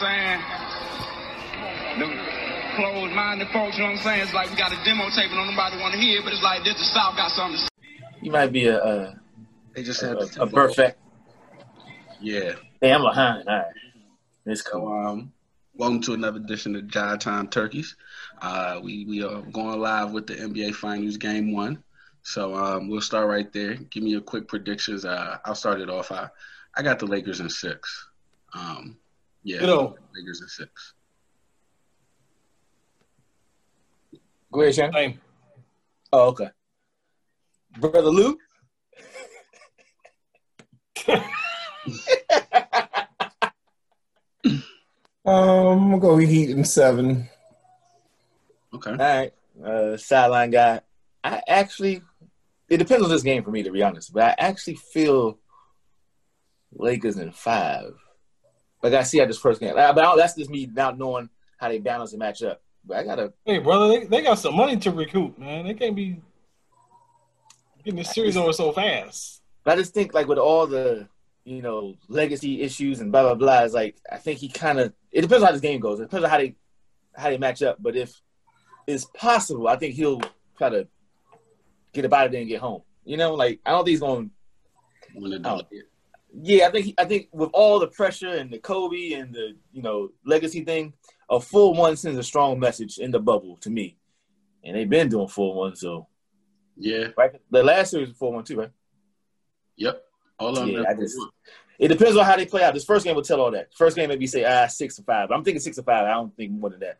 what I'm saying? The closed-minded folks, you know what I'm saying? It's like we got a demo tape and nobody want to hear it, but it's like this the South got something to say. You might be a a, They just a, had a perfect. Yeah. Hey, I'm behind. All right, it's So, cool. um, welcome to another edition of Jive Time Turkeys. Uh, we we are going live with the NBA Finals Game One. So um, we'll start right there. Give me your quick predictions. Uh, I'll start it off. I I got the Lakers in six. Um, yeah, You know- Lakers in six. Go ahead, Shannon. Same. Oh, okay. Brother Luke. Um, I'm gonna go Heat in seven. Okay. All right. Uh, sideline guy. I actually, it depends on this game for me, to be honest, but I actually feel Lakers in five. Like I see how this first game, but I- that's just me not knowing how they balance and match up. But I gotta, Hey, brother, they, they got some money to recoup, man. They can't be getting this series over so fast. but I just think like with all the, you know, legacy issues and blah blah blah, it's like I think he kind of. It depends on how this game goes. It depends on how they how they match up. But if it's possible, I think he'll try to get about it and get home. You know, like I don't think he's going. to When the Oh. Yeah, I think I think with all the pressure and the Kobe and the you know legacy thing, a full one sends a strong message in the bubble to me, and they've been doing full one. So Yeah. right, the last series was full one too, right? Yep. All of them. Yeah, been I just- It depends on how they play out. This first game will tell all that. First game maybe say ah six or five. I'm thinking six or five. I don't think more than that.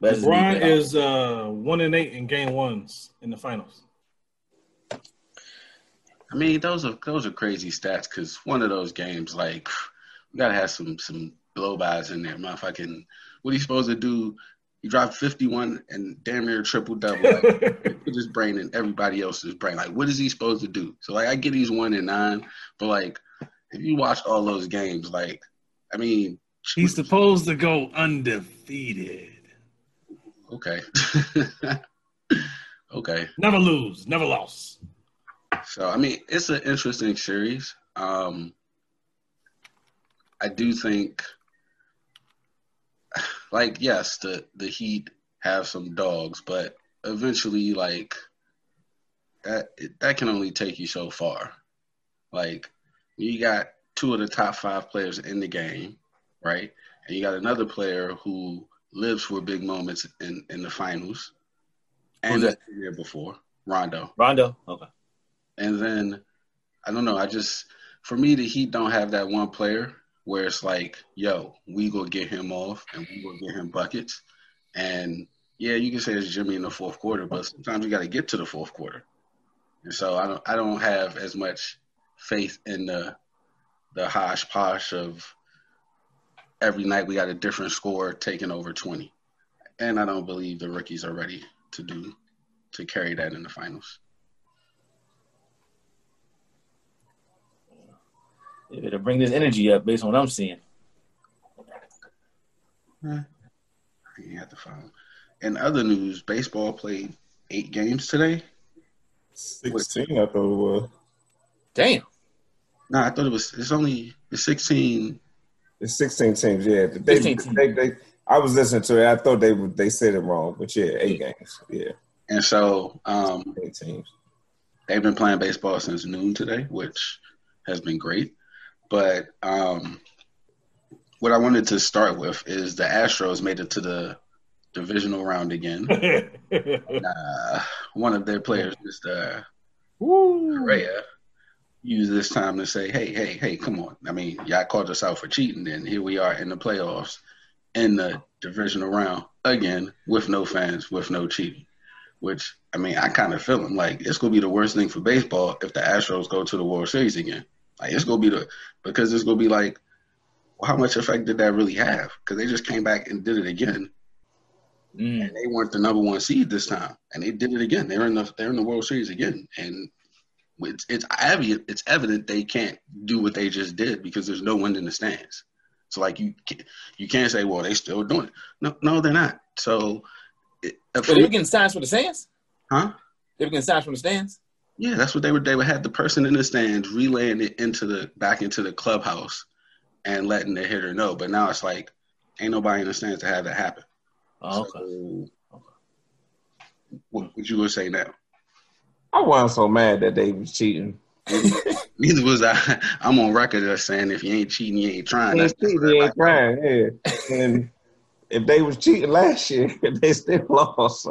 But that's LeBron is uh, one and eight in game ones in the finals. I mean, those are those are crazy stats because one of those games, like, we gotta have some some blowbys in there. Motherfucking, what he supposed to do? He dropped 51 and damn near triple double. Like, put his brain in everybody else's brain. Like, what is he supposed to do? So, like, I get he's one and nine, but like, if you watch all those games, like, I mean, He's supposed to go undefeated. okay, okay. Never lose, never lost. So I mean, it's an interesting series. Um, I do think, like, yes, the the Heat have some dogs, but eventually, like, that that can only take you so far. Like, you got two of the top five players in the game, right? And you got another player who lives for big moments in in the finals, and that? been before, Rondo. Rondo. Okay. And then I don't know. I just for me the Heat don't have that one player where it's like, yo, we gonna get him off and we gonna get him buckets. And yeah, you can say it's Jimmy in the fourth quarter, but sometimes you got to get to the fourth quarter. And so I don't I don't have as much faith in the the posh of every night we got a different score taking over twenty. And I don't believe the rookies are ready to do to carry that in the finals. They better bring this energy up based on what I'm seeing. I ain't have to follow. In other news, baseball played eight games today. Sixteen, I thought it was. Damn. No, I thought it was. It's only it's sixteen. It's sixteen teams. Yeah, they, 15 teams. They, they, I was listening to it. I thought they would- they said it wrong, but yeah, eight games. Yeah, And so um, eight teams. they've been playing baseball since noon today, which has been great. But um, what I wanted to start with is the Astros made it to the divisional round again. uh, one of their players, Mr. Correa, used this time to say, "Hey, hey, hey, come on! I mean, y'all called us out for cheating, and here we are in the playoffs, in the divisional round again, with no fans, with no cheating." Which I mean, I kind of feel them like it's gonna be the worst thing for baseball if the Astros go to the World Series again. Like it's gonna be the because it's gonna be like, well, how much effect did that really have? Because they just came back and did it again, Mm. and they weren't the number one seed this time, and they did it again. They're in the they're in the World Series again, and it's it's evident it's evident they can't do what they just did because there's no one in the stands. So like you can't, you can't say, well, they still doing it. No, no, they're not. So, it, But they were getting signs from the stands. huh? They're getting signs from the stands. Yeah, that's what they would. They would have the person in the stands relaying it into the back into the clubhouse, and letting the hitter know. But now it's like ain't nobody in the stands to have that happen. Oh, okay. So, what would you gonna say now? I wasn't so mad that they was cheating. Neither was I. I'm on record as saying if you ain't cheating, you ain't trying. That's, ain't cheating, they ain't trying, yeah. And if they was cheating last year, they still lost.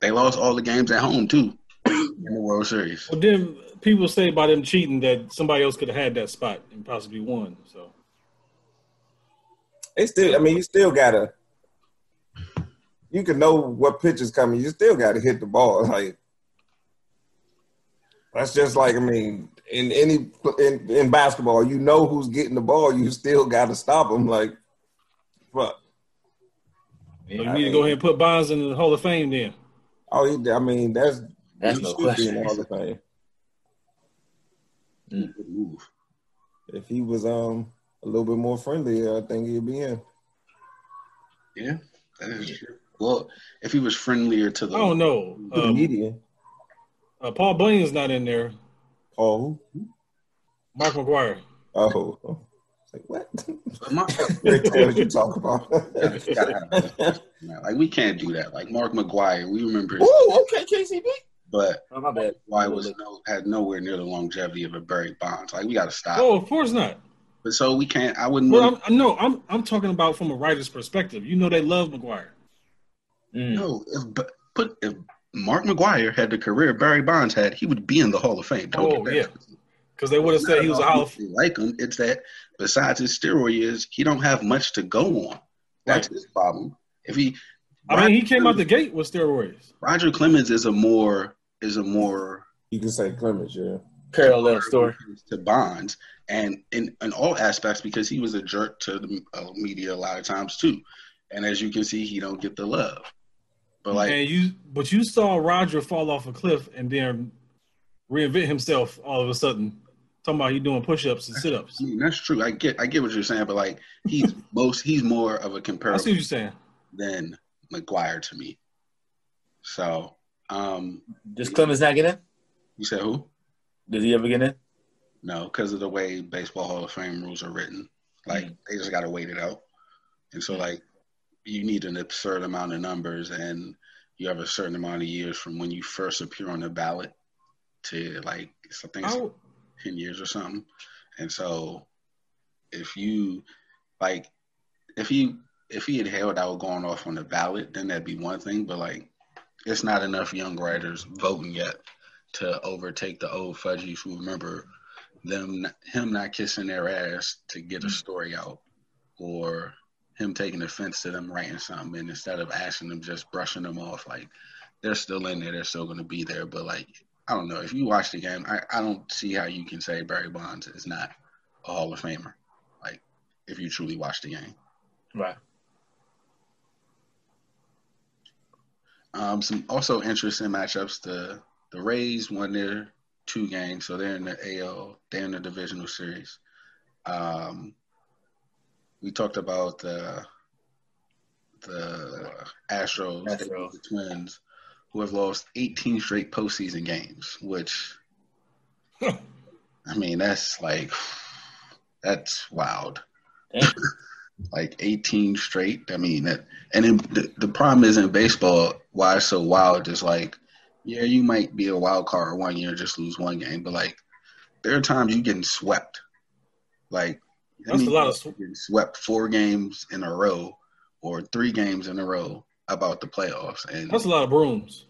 They lost all the games at home too in the World Series. Well, then people say by them cheating that somebody else could have had that spot and possibly won. So they still, I mean, you still gotta. You can know what pitch is coming. You still gotta hit the ball. Like that's just like I mean, in any in, in basketball, you know who's getting the ball. You still gotta stop them. Like, fuck. so you need to go ahead and put Bonds in the Hall of Fame then. Oh, he, I mean, that's That's he no question. Hall of Fame. Good move. If he was um a little bit more friendly, I think he'd be in. Yeah, that is true. Well, if he was friendlier to the I don't know. The Um, media. uh, Paul Bunyan's not in there. Oh, who? Mark McGwire. oh, It's like what? But my- you talk about? You gotta have that. like we can't do that. Like Mark McGwire, we remember, Oh, okay, KCP. But Oh, why was no had nowhere near the longevity of a Barry Bonds. Like we got to stop. Oh, of course not. But so we can't. I wouldn't. Well, I'm, no, I'm I'm talking about from a writer's perspective. You know they love McGwire. Mm. no. If but put if Mark McGwire had the career Barry Bonds had, he would be in the Hall of Fame. Don't Oh, yeah. Because they would have said he was a Hall of like him. It's that besides his steroid years, he don't have much to go on. That's his problem. If he, I mean, he came out the gate with steroids. Roger Clemens is a more is a more You can say Clemens, yeah. Parallel story. to Bonds, and in, in all aspects because he was a jerk to the uh, media a lot of times too. And as you can see, he don't get the love. But like, and you, but you saw Roger fall off a cliff and then reinvent himself all of a sudden. Talking about he doing push-ups and sit-ups. I mean, that's true. I get I get what you're saying, but like he's most he's more of a comparison. I see what you're saying. than McGwire to me. So, um, Does Clemens not get in? you said who? Does he ever get in? No, because of the way baseball Hall of Fame rules are written. Like they just got to wait it out. And so, like, you need an absurd amount of numbers, and you have a certain amount of years from when you first appear on the ballot to like something think it's ten years or something. And so, if you like, if he if he had held out going off on the ballot, then that'd be one thing. But like, it's not enough young writers voting yet to overtake the old fudgies who remember them him not kissing their ass to get a story out, or him taking offense to them writing something, and instead of asking them, just brushing them off. Like they're still in there, they're still going to be there. But like, I don't know if you watch the game, I, I don't see how you can say Barry Bonds is not a Hall of Famer. Like if you truly watch the game. Right. Um, some also interesting matchups. The the Rays won their two games, so they're in the AL. They're in the divisional series. Um, we talked about the the Astros, Astros. the Twins, who have lost 18 straight postseason games. Which, I mean, that's like that's wild. Damn. like 18 straight. I mean that, and then the, the problem is in baseball why it's so wild is like, yeah, you might be a wild card one year just lose one game, but like there are times you getting swept. Like That's a lot of sw- swept four games in a row or three games in a row about the playoffs, and That's a lot of brooms.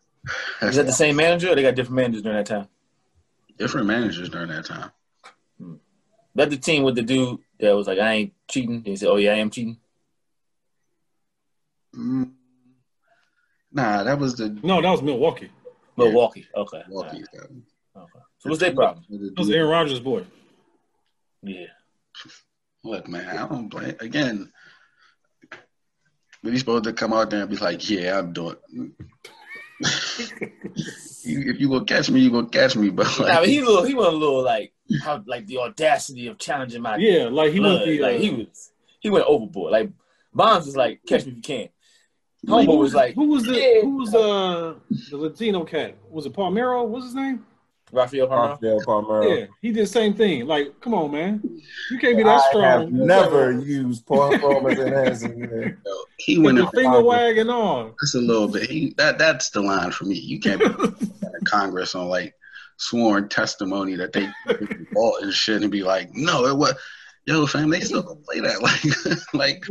Is that the same manager or they got different managers during that time? different managers during that time. Hmm. That the team with the dude that was like, I ain't cheating. He said, Oh yeah, I am cheating. Mm, nah, that was the No, that was Milwaukee. Milwaukee. Okay. Milwaukee. Okay. So what's their problem? That was Aaron Rodgers' boy. Yeah. Look, man, I don't blame. Again, when he's supposed to come out there and be like, "Yeah, I'm doing." You- if you gonna catch me, you gonna catch me. But like, Nah, but he little, he went a little like how like the audacity of challenging my Yeah, like he blood. was the uh, he was he went overboard. Like Bonds was like, catch me if you can. Like, was like, who was the yeah. who was uh the Latino cat? Was it Palmero? What's his name? Rafael Palmeiro. Rafael Palmeiro. Yeah, he did the same thing. Like, come on, man, you can't be that I strong. have never used performance enhancing. man. Yo, he went the in finger wagging on. just a little bit. He, that that's the line for me. You can't be in Congress on like sworn testimony that they ball and shit and be like, no, it was. Yo, fam, they still gonna play that. Like,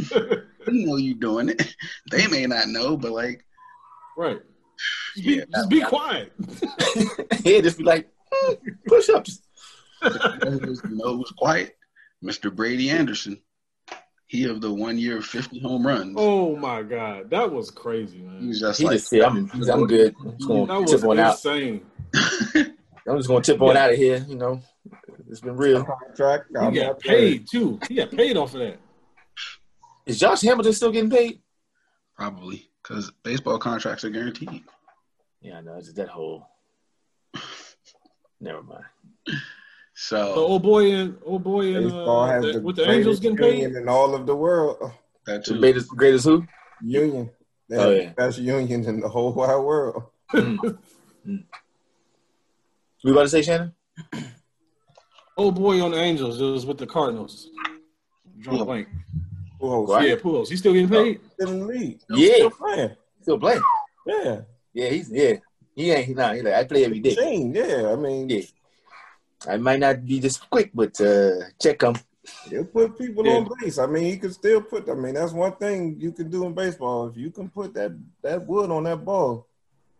like you know you doing it. They may not know, but like, Right. Just be, yeah, just be quiet. He'd just be like, "Hmm, push ups. you it was quiet. Mr. Brady Anderson, he of the one year fifty home runs. Oh my god, that was crazy, man. He was just He like, just said, I'm, I'm good. I'm just That gonna was tip one out. insane. I'm just gonna tip one out of here. You know, it's been real. Contract. He I'm got not paid too. He got paid off of that. Is Josh Hamilton still getting paid? probably because baseball contracts are guaranteed. Yeah, I know. It's that whole. Never mind. The So old boy and old boy and uh, has the- the with the Angels getting paid. union in all of the world. that The greatest, greatest who? Union. They Oh, yeah. the best union in the whole wide world. We about to say Shannon? Old boy on the Angels it was with the Cardinals. Drawing a blank. Who hosts Right. Yeah, Pujols. He's still getting paid. in the league? Yeah. Still playing. Still playing? Yeah. Yeah, he's yeah. He ain't. He not. He like I play every day. Machine. Yeah. I mean, Yeah. I might not be this quick, but uh check him. He'll put people Yeah. on base. I mean, he can still put. I mean, that's one thing you can do in baseball. If you can put that that wood on that ball,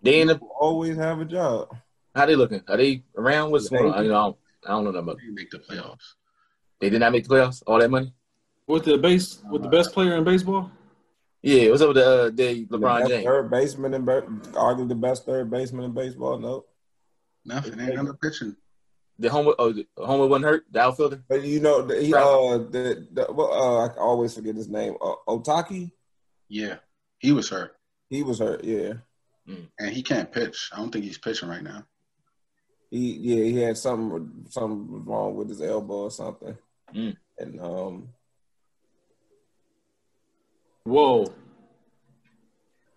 They in the you always have a job. how they looking? Are they around? What's going on? You know, I don't, I don't know nothing about. They make the playoffs. They did not make the playoffs. All that money. With the base with the best player in baseball? Yeah, what's up with the uh, the The LeBron best James? third baseman in ba- arguably the best third baseman in baseball. No, Nothing. Ain't under pitching. The homer, oh, the homer wasn't hurt. The outfielder. but you know, the, he, uh, the, the well, uh, I always forget his name. Uh, Otaki. Yeah, he was hurt, He was hurt. Yeah. and he can't pitch. I don't think he's pitching right now. He yeah he had something something wrong with his elbow or something, Mm. and um Whoa.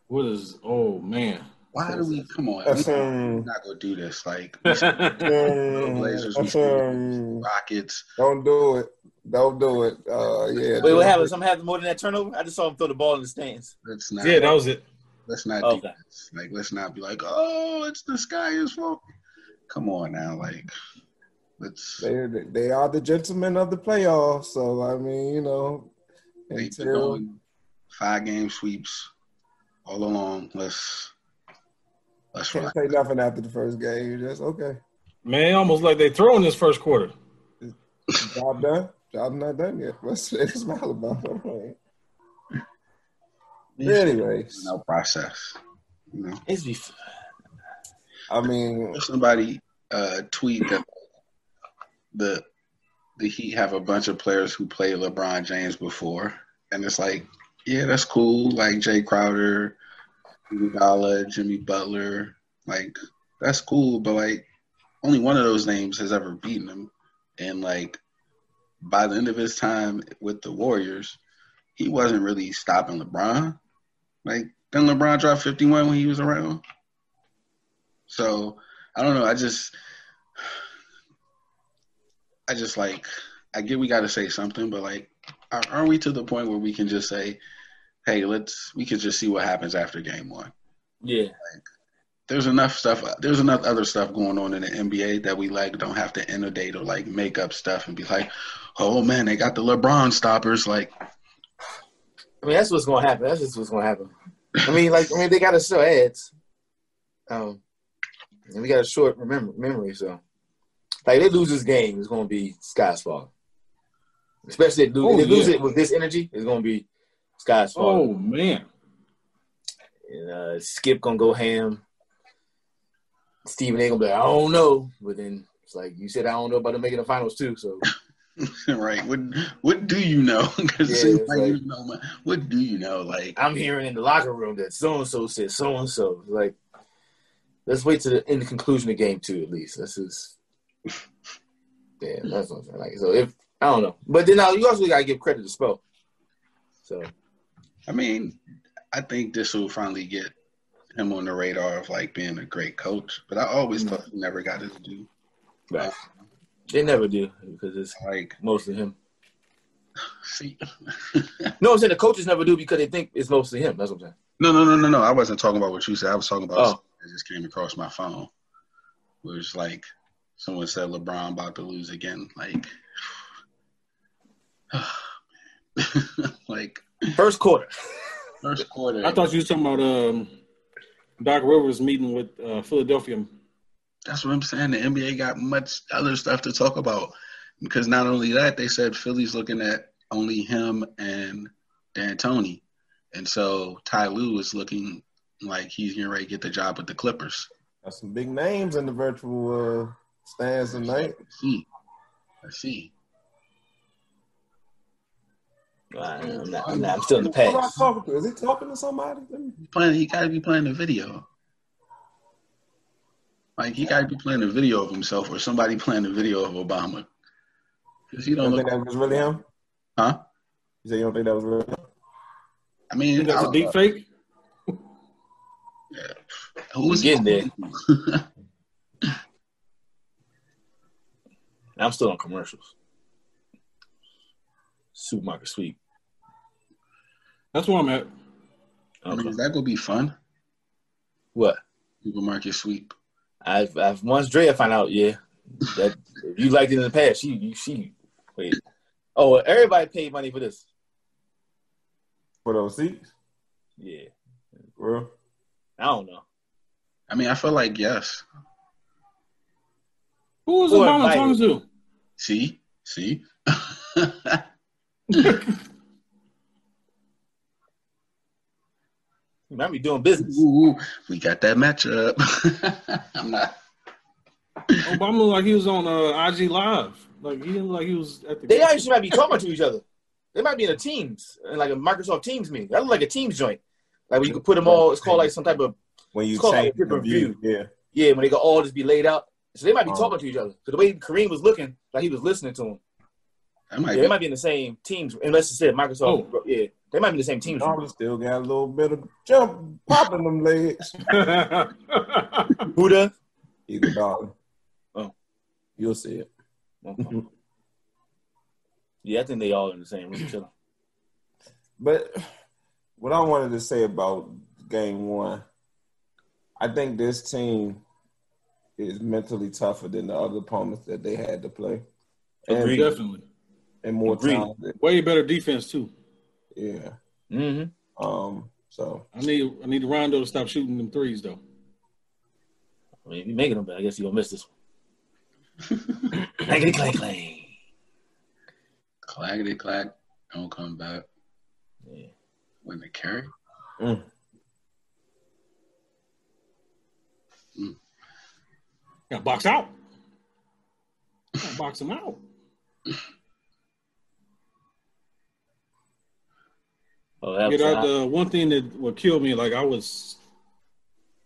What is oh man. Why do we? Come on, that's we, we're not gonna do this. Like um, Blazers, we that's, should- um, Rockets. don't do it, don't do it. Uh yeah. Wait, what happened? Something happened more than that turnover? I just saw him throw the ball in the stands. Let's not. Yeah, that was it. let's not Okay. do this. Like, let's not be like, oh, it's the sky is fault. Come on now, like, let's. They they are the gentlemen of the playoffs, so I mean you know They've been until five game sweeps all along. Let's let's can't rock. say nothing after the first game. You just okay, Man, almost like they throw in this first quarter. job done. Job not done yet. Let's let's smile about. All right. Anyways, no process. You know, It's be I mean, somebody uh, tweet that the the Heat have a bunch of players who played LeBron James before, and it's like, yeah, that's cool. Like Jae Crowder, Iguodala, Jimmy Butler, like that's cool. But like, only one of those names has ever beaten him, and like by the end of his time with the Warriors, he wasn't really stopping LeBron. Like, then LeBron dropped 51 when he was around. So I don't know. I just, I just like, I get we got to say something, but like, are, aren't we to the point where we can just say, hey, let's, we can just see what happens after game one? yeah. There's enough stuff. There's enough other stuff going on in the NBA that we like don't have to inundate or like make up stuff and be like, oh man, they got the LeBron stoppers. Like, I mean, that's what's gonna happen. That's just what's gonna happen. I mean, like, I mean, they gotta sell ads. Um, and we got a short remember memory, so like they lose this game, it's gonna be sky's falling. Especially if they, lose, Oh, if they lose it with this energy, it's gonna be sky's Oh man. And uh, Skip gonna go ham. Stephen A gonna be like, I don't know, but then it's like you said, I don't know about them making the finals too. So right? What What do you know? Because Yeah, it's like, like- you know, man, what do you know? Like, I'm hearing in the locker room that so and so said so and so. Like, let's wait to the in the conclusion of game two at least. This is yeah, that's what I'm saying. Like, so if I don't know, but then now you also gotta give credit to Spo. So I mean, I think this will finally get him on the radar of like being a great coach, but I always Mm. thought he never got his due. Right. They never do because it's Like, mostly him. see, No, I'm saying the coaches never do because they think it's mostly him. That's what I'm saying. no, no, no, no, no. I wasn't talking about what you said. I was talking about Oh. something that just came across my phone. Where it's like someone said LeBron about to lose again. Like, oh, like First quarter. first quarter. I thought you was talking about um, Doc Rivers meeting with uh, Philadelphia. That's what I'm saying. The NBA got much other stuff to talk about because not only that, they said Philly's looking at only him and D'Antoni, and so Ty Lue is looking like he's getting ready to get the job with the Clippers. Got some big names in the virtual uh, stands tonight. Let's see, let's see. I'm, not, I'm, not, I'm still in the Who past. Is he talking to somebody? He's playing. He got to be playing a video. Like he got to be playing a video of himself or somebody playing a video of Obama. Because he You don't don't look, think that was really him? huh? You say you don't think that was really him? I mean, That's a deep fake. who was Getting there. I'm still on commercials. Supermarket sweep. That's where I'm at. I mean, is that gonna be fun? What? Supermarket sweep. I've, I've once Drea found out, yeah, that if you liked it in the past, she, you, she, wait. Oh, well, everybody paid money for this. For those seats? Yeah, For real? I don't know. I mean, I feel like yes. Who was Who Obama invited? talking to? See, see. You might be doing business. Ooh, we got that matchup. I'm not. Obama looked like he was on uh, IG Live. Like he didn't look like he was at the. They actually might be talking to each other. They might be in a Teams, in like a Microsoft Teams meeting. That look like a Teams joint. Like when you can put them all. It's called like some type of When you It's change like a different the view. Yeah. yeah. When they could all just be laid out. So they might be Oh. talking to each other. So the way Kareem was looking, like he was listening to him. That might Yeah, be. they might be in the same teams, unless it said Microsoft. Oh. Yeah, they might be in the same teams. Obama still got a little bit of jump pop in them legs. Who does? Either dollar. Oh. You'll see it. Okay. yeah, I think they all in the same room chilling. But what I wanted to say about game one, I think this team is mentally tougher than the other opponents that they had to play. And, Agreed. Definitely. And more Agreed. talented. Way better defense too. Yeah. Mm-hmm. Um, so I need I need Rondo to stop shooting them threes though. I mean, if you're making them, but I guess you're gonna miss this one. Clankety clack clank. Claggity clack. Don't come back. Yeah. When they carry. mm, Got box out. Gotta box him out. Oh, that You know, the one thing that would kill me, like I was,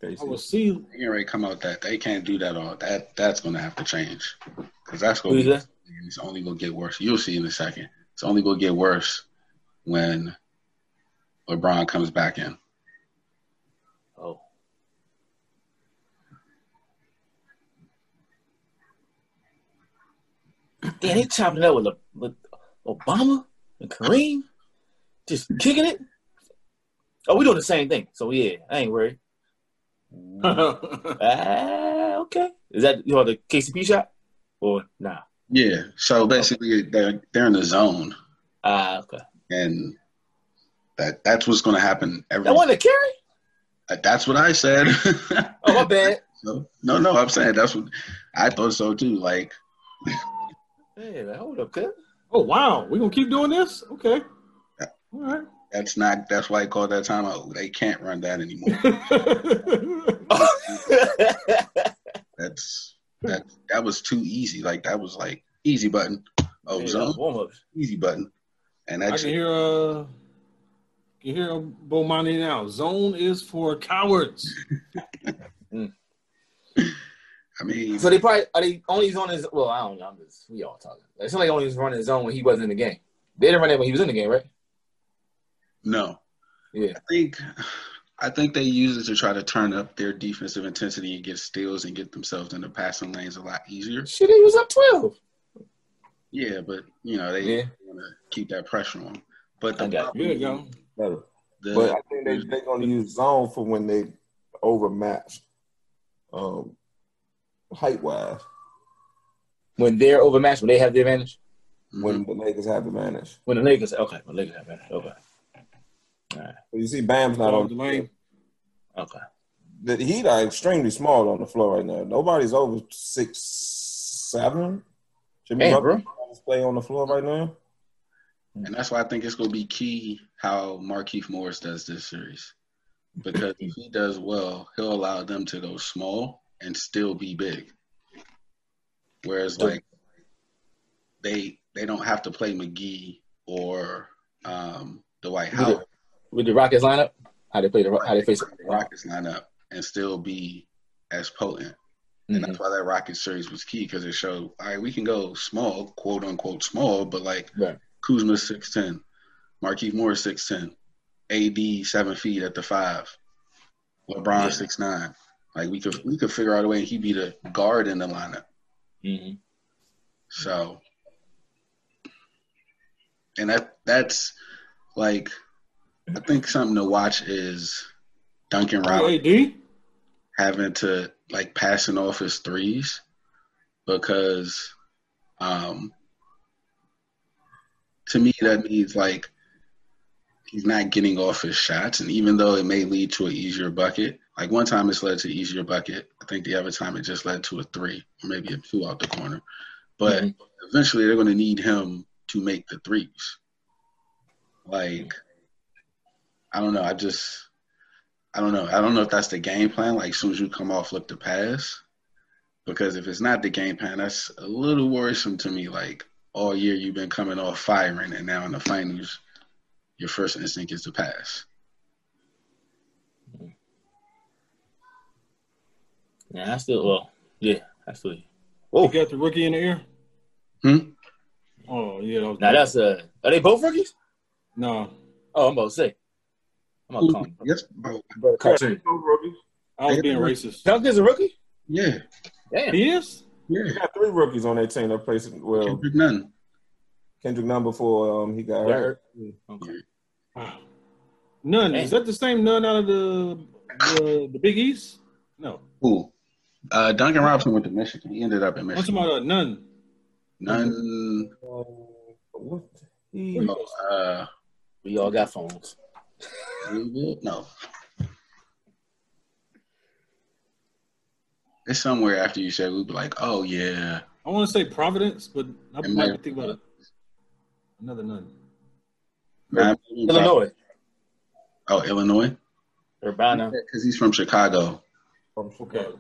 I basically. was see, They ain't ready come out that they can't do that all. That that's gonna have to change because that's gonna be, that? it's only gonna get worse. You'll see in a second. It's only gonna get worse when LeBron comes back in. Oh. Damn, they chopping it up with, Le- with Obama and Kareem, just kicking it. Oh, we doing the same thing. So yeah, I ain't worried. Ah, okay. Is that you know the KCP shot or nah? Yeah. So basically, they're they're in the zone, Ah, okay. and that that's what's gonna happen. Every That wasn't a carry. that's what I said. Oh my bad. no, no, no. I'm saying that's what I thought so too. Like Hey, hold up, cuz. oh wow, we gonna keep doing this? Okay, all right. that's not. That's why I called that timeout. They can't run that anymore. That's that. That was too easy. Like that was like easy button. Oh, zone easy button, and I that's can hear uh, can hear Bomani now. Zone is for cowards. I mean, So they probably are they only on his well, I don't know. I'm just we all talking. It's not like only was running his own when he wasn't in the game. They didn't run it when he was in the game, right? No. Yeah. I think I think they use it to try to turn up their defensive intensity and get steals and get themselves in the passing lanes a lot easier. Shit, he was up twelve. Yeah, but you know they Yeah. want to keep that pressure on. But the I got problem- Good, yo. The- But I think they they're gonna use zone for when they overmatch, um height wise When they're overmatched, when they have the advantage. When the Lakers have the advantage. When the Lakers, okay, when the Lakers have advantage. Okay, But you see Bam's not on the lane. okay. The Heat are extremely small on the floor right now. Nobody's over six seven. Jimmy Damn, Butler bro. play on the floor right now. And that's why I think it's going to be key how Markieff Morris does this series. Because if he does well, he'll allow them to go small and still be big. Whereas, like, they they don't have to play McGee or um, Dwight With the, Howard. With the Rockets lineup, how they play the how they face the Rockets lineup, and still be as potent. And Mhm. that's why that Rockets series was key because it showed, all right, we can go small, quote unquote small, but like Right. Kuzma six ten, Markieff Morris six ten, AD seven feet at the five, LeBron Yeah. six nine. Like we could we could figure out a way he'd be the guard in the lineup. Mhm. So, and that that's like I think something to watch is Duncan Robinson having to like passing off his threes because um to me that means like he's not getting off his shots. And even though it may lead to an easier bucket like one time it's led to an easier bucket. I think the other time it just led to a three or maybe a two out the corner. But Mhm. eventually they're going to need him to make the threes. Like i don't know i just I don't know. I don't know if that's the game plan. Like, as soon as you come off, look to pass. Because if it's not the game plan, that's a little worrisome to me. Like, all year you've been coming off firing, and now in the finals, your first instinct is to pass. Yeah, I still well, yeah, I still. You Oh, got the rookie in the ear. Hmm? Oh yeah. That was now that's a. are they both rookies? no. Oh, I'm about to say. I'm about to call him. Yes, bro. Brother Cartoon. I was being racist. Duncan's a rookie. Yeah, Damn. He is. yeah. They got three rookies on that team that plays well. Kendrick Nunn. Kendrick Nunn before um, he got Got hurt. hurt. Okay. Wow. Nunn. Is that the same Nunn out of the the, the Big East? No. Who? Uh, Duncan Robinson went to Michigan. He ended up in I'm talking Michigan. about uh, none. Nunn. Uh, what? He, Uh, We all got phones. No. It's somewhere after you said we'd be like, oh yeah. I want to say Providence, but I It might might- think about it. Another Nunn. Nah, Illinois. Oh, Illinois. Urbana. Because he's from Chicago. from Okay. Chicago.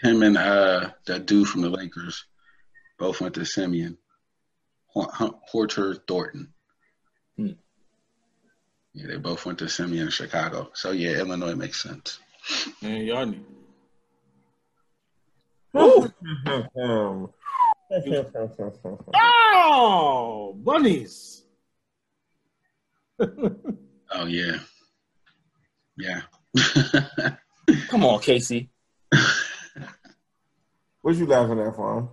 Him and uh that dude from the Lakers both went to Simeon. Hor- Hor- Horter Thornton. Hmm. Yeah, they both went to Simeon in Chicago. So yeah, Illinois makes sense. Man, y'all need. Oh, bunnies. Oh yeah. Yeah. Come on, Casey. what you laughing at, Farm?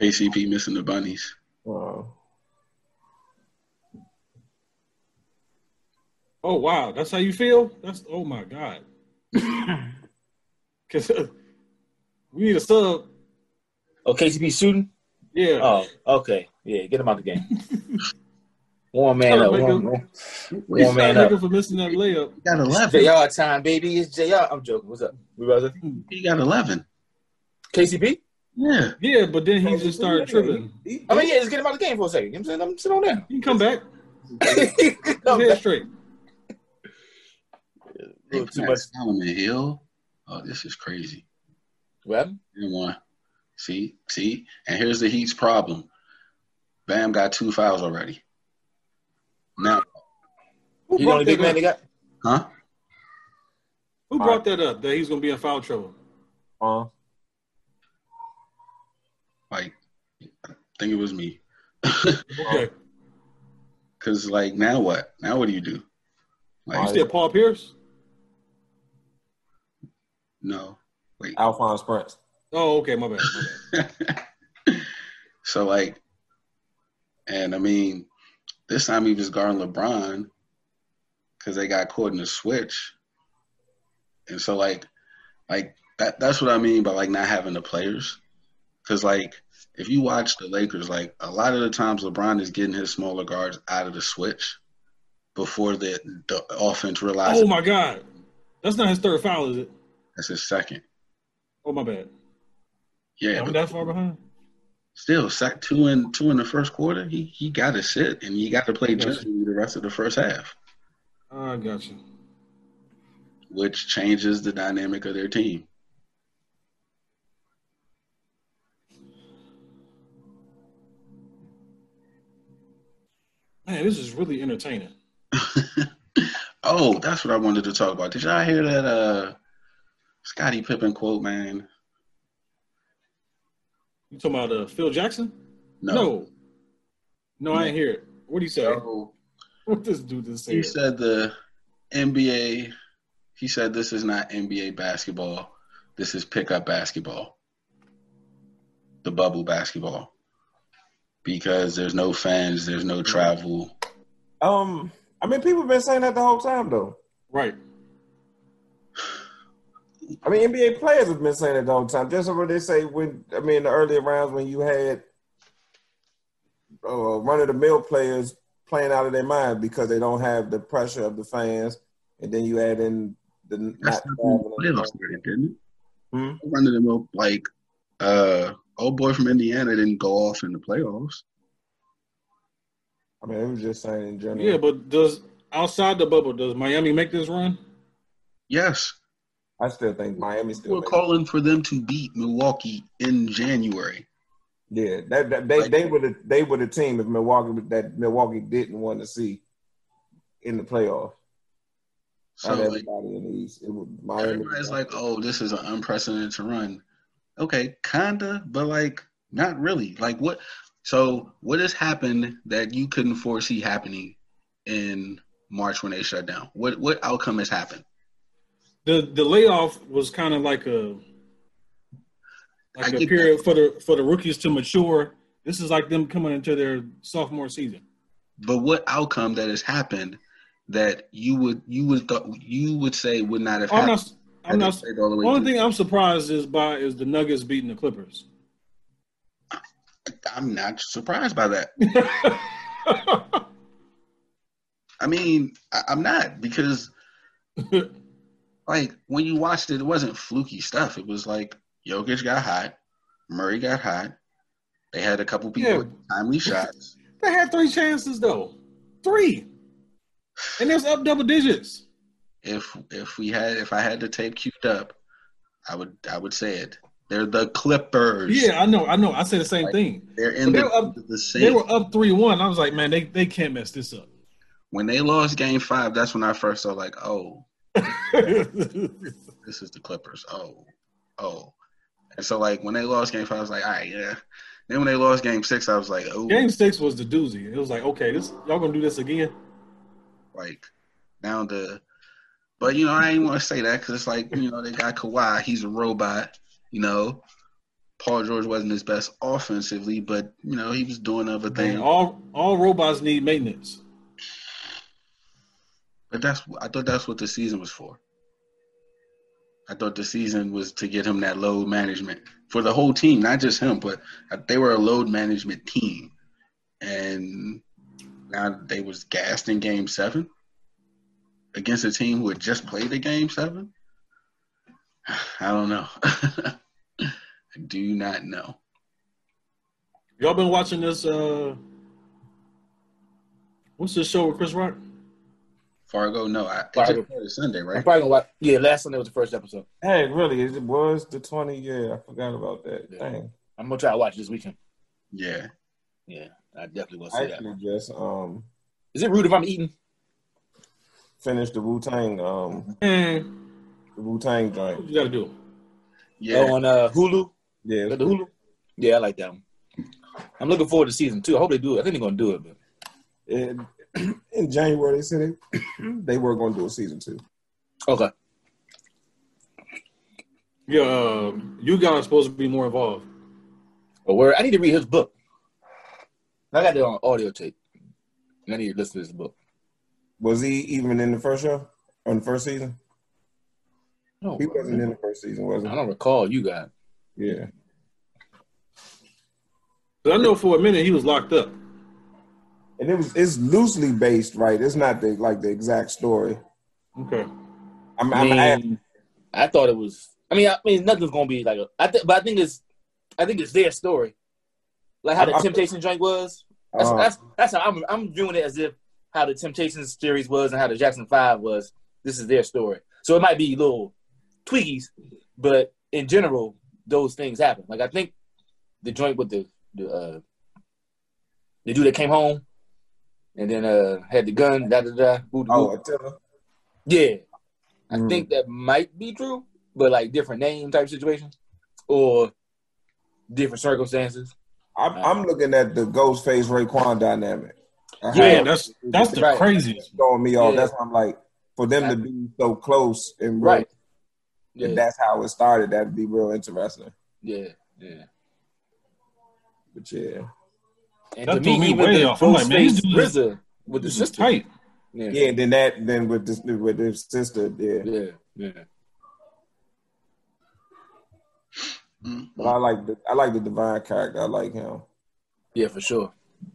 KCP missing the bunnies. Uh, Oh wow, that's how you feel? That's oh my god. Cause uh, we need a sub. Oh, KCP shooting. Yeah. Oh, okay. Yeah, get him out of the game. One man Trying up. to make One, him- one, We one man up. for missing that layup. He got It's eleven. JR time, baby. It's JR. I'm joking. What's up? We brother? He got eleven. KCP? Yeah. Yeah, but then he just started tripping. I mean, yeah, just get him out of the game for a second. You know what I'm saying? I'm sit on down. He can come back. Come back. straight. Little too Too much. Solomon Hill. Oh, this is crazy. What happened? And. See, see, and here's the Heat's problem. Bam got two fouls already. Now, Who He the only brought, big that man up? they got? huh? Who brought that up? That he's gonna be in foul trouble. Uh, Like, I think it was me. Okay. Because, like, now what? Now what do you do? You Like, said Paul Pierce? No, wait. Alphonse Prince. Oh, okay, my bad. My bad. so like, and I mean, this time he was guarding LeBron because they got caught in the switch, and so like, like that. That's what I mean by like not having the players, because like if you watch the Lakers, like a lot of the times LeBron is getting his smaller guards out of the switch before the the offense realizes Oh my God, that's not his third foul, is it? That's his second. Oh my bad. Yeah, I'm that far behind. still sack two in two in the first quarter. He he got to sit and he got to play Gotcha. the rest of the first half, I got you. which changes the dynamic of their team. Man, this is really entertaining. oh, that's what I wanted to talk about. Did y'all hear that uh Scottie Pippen quote, man? You talking about uh, Phil Jackson? No. no, No, I ain't hear it. What do you say? So, What this dude just he said? said the NBA he said this is not NBA basketball. This is pickup basketball. The bubble basketball. Because there's no fans, there's no travel. Um, I mean, people have been saying that the whole time, though. Right. I mean, NBA players have been saying it the whole time. Just what they say when I mean, the earlier rounds when you had uh, run of the mill players playing out of their mind because they don't have the pressure of the fans, and then you add in the That's not not when the traveling. playoffs started, didn't it? Hmm? Running them up like uh old boy from Indiana didn't go off in the playoffs. I mean, it was just saying in general. Yeah, but does outside the bubble does Miami make this run? Yes. I still think Miami still. We're calling for them to beat Milwaukee in January. Yeah, that, that they Like- they were the they were the team if Milwaukee that Milwaukee didn't want to see in the playoffs. So Not like everybody in the East. It was Miami. everybody's like, oh, this is an unprecedented run. Okay, kinda, but like not really. Like what so what has happened that you couldn't foresee happening in March when they shut down? What what outcome has happened? The the layoff was kind of like a I like a get period for the for the rookies to mature. This is like them coming into their sophomore season. But what outcome that has happened that you would you would th- you would say would not have I'm happened? not. I'm not. all the Only thing I'm surprised is by is the Nuggets beating the Clippers. I'm not surprised by that. I mean, I, I'm not because like when you watched it, it wasn't fluky stuff. It was like Jokic got hot, Murray got hot. They had a couple people Yeah. with timely shots. they had three chances though, three, and it's up double digits. If if we had if I had the tape queued up, I would I would say it. They're the Clippers. Yeah, I know. I know. I say the same Like, thing. they're in They the, up- the same. They were up three one. I was like, man, they they can't mess this up. when they lost Game Five, that's when I first saw like, oh, this is the Clippers. Oh, oh. And so like when they lost Game Five, I was like, all right, yeah. Then when they lost Game Six, I was like, oh, Game six was the doozy. It was like, okay, this y'all gonna do this again? like down to. But you know, I ain't want to say that because it's like you know they got Kawhi. He's a robot. You know, Paul George wasn't his best offensively, but you know he was doing other things. all all robots need maintenance. But that's I thought that's what the season was for. I thought the season was to get him that load management for the whole team, not just him, but they were a load management team. And now they was gassed in game seven against a team who had just played a game seven. I don't know. I do not know. Y'all been watching this? uh What's this show with Chris Rock? Fargo, no, I it Fargo. just started Sunday, I'm right? probably gonna watch. Yeah, last Sunday was the first episode. Hey, really? It was the twenty. Yeah, I forgot about that. Yeah. Dang. I'm gonna try to watch this weekend. Yeah. Yeah, I definitely will I see that. actually just um Is it rude if I'm eating? Finish the Wu Tang um Man, the Wu Tang what joint. you gotta do? Yeah. Oh, on uh, Hulu. Yeah, the Hulu. Yeah, I like that one. I'm looking forward to season two. I hope they do it. I think they're gonna do it. But it, in January they said they, they were going to do a season two. Okay. Yeah, uh, you guys are supposed to be more involved. But where I need to read his book. I got it on audio tape. I need to listen to this book. Was he even in the first show on the first season? No, He wasn't in the first season, was I don't recall you got. Yeah. 'Cause I know for a minute he was locked up. And it was it's loosely based, right? It's not the like the exact story. Okay. I'm, I I'm mean, I thought it was. I mean, I mean, nothing's gonna be like. A, I think, but I think it's. I think it's their story, like how the I- I- Temptation joint was. That's, uh, that's that's how I'm I'm viewing it as if how the Temptations series was and how the Jackson Five was. This is their story, so it might be little tweakies, but in general, those things happen. Like I think the joint with the the uh, the dude that came home and then uh had the gun, da da da. who- who- oh, Attila. yeah, I Mm. think that might be true, but like different name type situations or different circumstances. I'm, I'm looking at the Ghostface Raekwon dynamic. Uh, Yeah, Yeah, that's that's the Right. craziest. throwing me off. Yeah. That's why I'm like, for them to be so close and Right. if Yeah, that's how it started, that'd be real interesting. yeah, yeah. But yeah, And That to threw me, me even way the off. I'm like, man, Ghostface these RZA with the sister. tight. Yeah, yeah. Then that, then with this, with his sister, yeah. yeah, yeah. But I like the, I like the divine character. I like him. Yeah, for sure.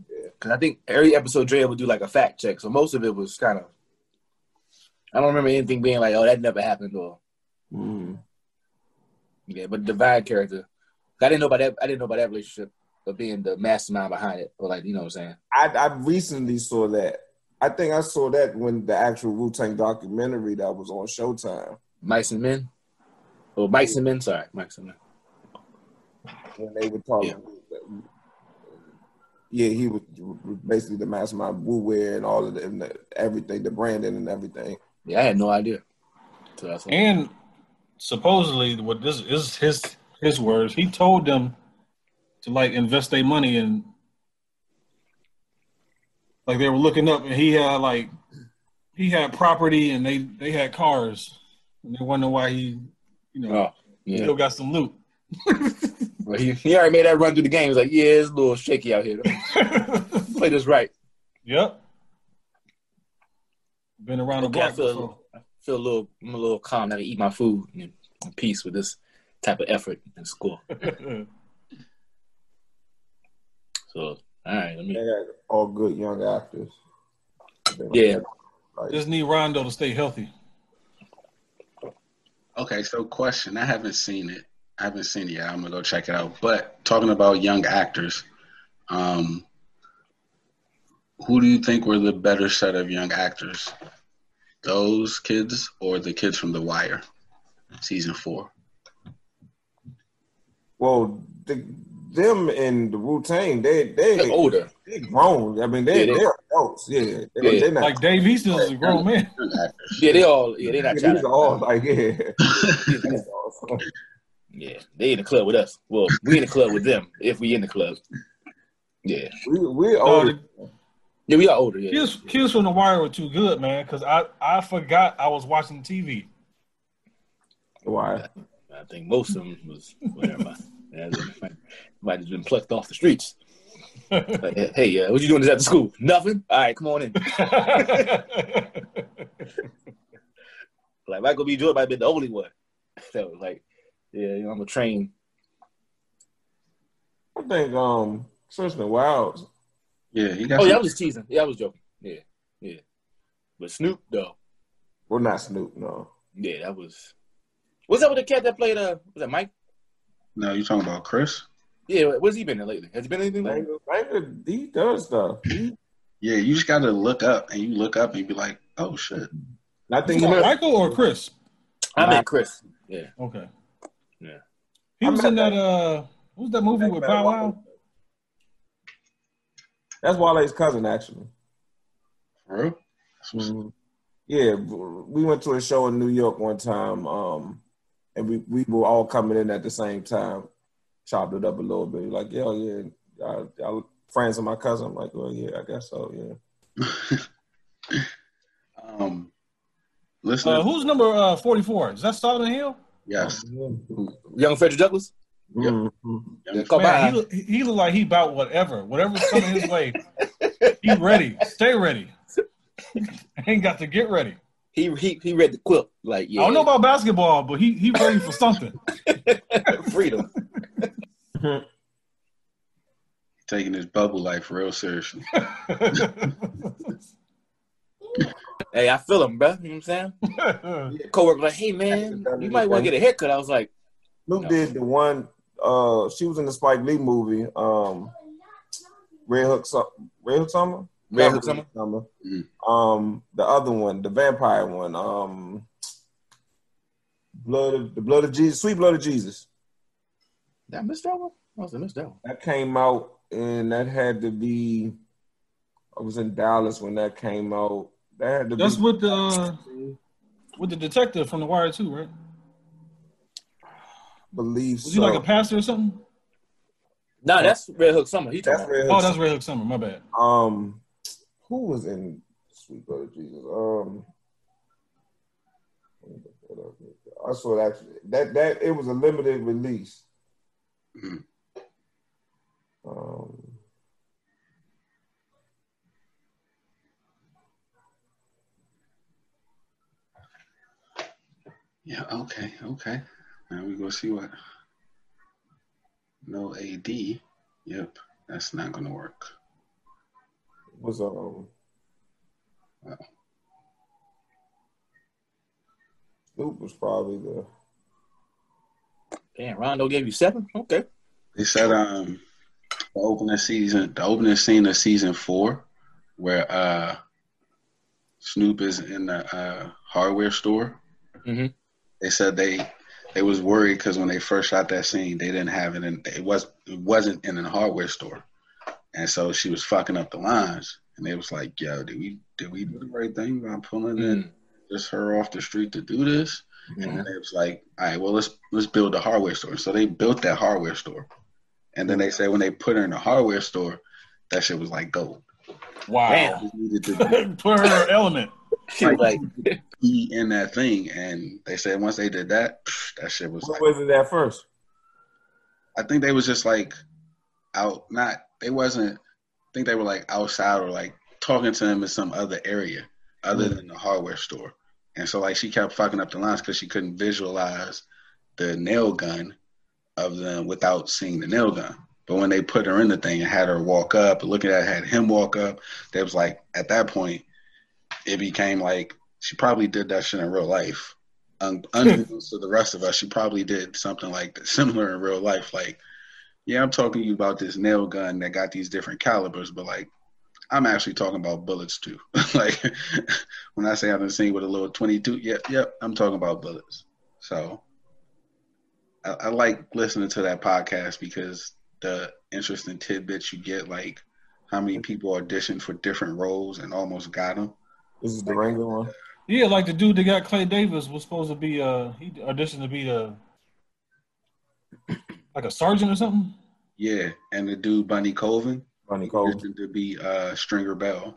Because I think every episode Dre would do like a fact check, so most of it was kind of. I don't remember anything being like, "Oh, that never happened," or Mm. yeah. But divine character, I didn't know about that. I didn't know about that relationship of being the mastermind behind it, or like you know what I'm saying. I, I recently saw that. I think I saw that when the actual Wu Tang documentary that was on Showtime. Mics and Men, or Mics and Men. Sorry, Mics and Men. when they were talking. Yeah, he was basically the mastermind Wu Wear and all of the, and the everything, the branding and everything. Yeah, I had no idea. So that's And supposedly, what this is his his words. He told them to like invest their money in. Like they were looking up, and he had like he had property, and they they had cars, and they wonder why he, you know, oh yeah. still got some loot. Well, he, he already made that run through the game. He's like, yeah, it's a little shaky out here. Play this right. yep. Been around the Okay, I feel, before. I feel a little, I'm a little calm. I can eat my food in, peace with this type of effort and school. So, all right, let They me. had all good young actors. Yeah. Like, Just need Rondo to stay healthy. Okay, so question. I haven't seen it. I haven't seen it yet. I'm gonna go check it out. But talking about young actors, um, who do you think were the better set of young actors? Those kids or the kids from The Wire, season four? well, the, them and the Wu Tang, they they They're older. they grown. I mean, they Yeah, they- they're adults. Yeah, they, Yeah. they're not. Like Dave East is a grown man. Yeah, they all. Yeah, they not these trying are all like yeah. Yeah, they in the club with us. Well, we in the club with them if we in the club. Yeah, we we're older. the yeah, we are older. Yeah, kids, kids from the wire were too good, man. Because I, I forgot I was watching TV. Why? I think most of them was whatever. Yeah, they might have been plucked off the streets. Like, hey, uh, what you doing this after school? Nothing. All right, come on in. Like Michael B. Jordan might have been the only one. So like, yeah, you know, I'm a train. I think um Tristan Wilds. Yeah, he got. Oh yeah, I was just teasing. Yeah, I was joking. Yeah, yeah. But Snoop though, Well, not Snoop. No. yeah, that was. What's up with the cat that played? Uh, was that Mike? No, you talking about Chris? Yeah, what's he been in lately? Has he been anything lately? Gbenga, Gbenga, he does stuff. He, Yeah, you just gotta look up, and you look up and you be like, "Oh shit." I think You he talking Michael or Chris? I met Chris. Yeah, Okay. Yeah. He was in that uh what was that movie with Bow Wow? That's Wale's cousin, actually. For real? Mm-hmm. Yeah, we went to a show in New York one time, um, and we, we were all coming in at the same time. Chopped it up a little bit. Like, yeah, yeah, y'all, y'all friends of my cousin. I'm like, well, yeah, I guess so. Yeah. um, listener, Uh, who's number uh, 44? Is that Solomon Hill? yes, Young Frederick Douglass. Mhm. Young Man, he, look- he look like he about whatever. Whatever's coming his way, he ready. Stay ready. Ain't got to get ready. He he he read the quilt like yeah. I don't know about basketball, but he he ready for something. freedom. taking his bubble life real seriously. Hey, I feel him, bro. You know what I'm saying? Coworker like, hey man, you might want to get a haircut. I was like, Snoop No. did the one. Uh, she was in the Spike Lee movie. Um, Red Hook, Su- Red Hook Summer. Red Not Hook Summer? Mhm. Um, the other one, the vampire one. Um, blood of the blood of Jesus, sweet blood of Jesus. Did I miss that one? I must have missed that one. That came out, and that had to be. I was in Dallas when that came out. That had to That's be. with the uh, with the detective from The Wire too, right? believe Was so. he like a pastor or something? No, that's Red Hook Summer. He That's Red Hook. Oh, that's Red Hook Summer. My bad. Um, who was in Sweet Brother Jesus? Um. I saw that that that it was a limited release. Mhm. Um, Yeah, okay, okay. Now we go see what. No AD. Yep, that's not gonna work. Was um. Snoop was probably the Damn, Rondo gave you seven. Okay. They said um the opening season, the opening scene of season four, where uh Snoop is in the uh, hardware store. Mhm. They said they they was worried because when they first shot that scene, they didn't have it in it was it wasn't in a hardware store, and so she was fucking up the lines. And they was like, "Yo, did we did we do the right thing by pulling in mm-hmm. just her off the street to do this?" And mm-hmm. then it was like, all right, well, let's let's build a hardware store. So they built that hardware store, and then they said when they put her in the hardware store, that shit was like gold. Wow. Damn. It needed to Put her element. She was like, be in that thing, and they said once they did that, psh, that shit was what like. was it at first? I think they was just like out, not they wasn't. I think they were like outside or like talking to him in some other area other mm-hmm. than the hardware store. And so like she kept fucking up the lines because she couldn't visualize the nail gun of them without seeing the nail gun. But when they put her in the thing and had her walk up, looking at had him walk up, they was like at that point, it became like she probably did that shit in real life. Un- unbeknownst to the rest of us, she probably did something like that, similar in real life. Like, yeah, I'm talking to you about this nail gun that got these different calibers, but like, I'm actually talking about bullets too. like, when I say I've been seen with a little 22, yep, yep, I'm talking about bullets. So, I, I like listening to that podcast because the interesting tidbits you get, like how many people auditioned for different roles and almost got them. This is the Ringer one. Yeah, like the dude that got Clay Davis was supposed to be uh he auditioned to be the like a sergeant or something. Yeah, and the dude Bunny Colvin Ronnie Cole. auditioned to be uh, Stringer Bell,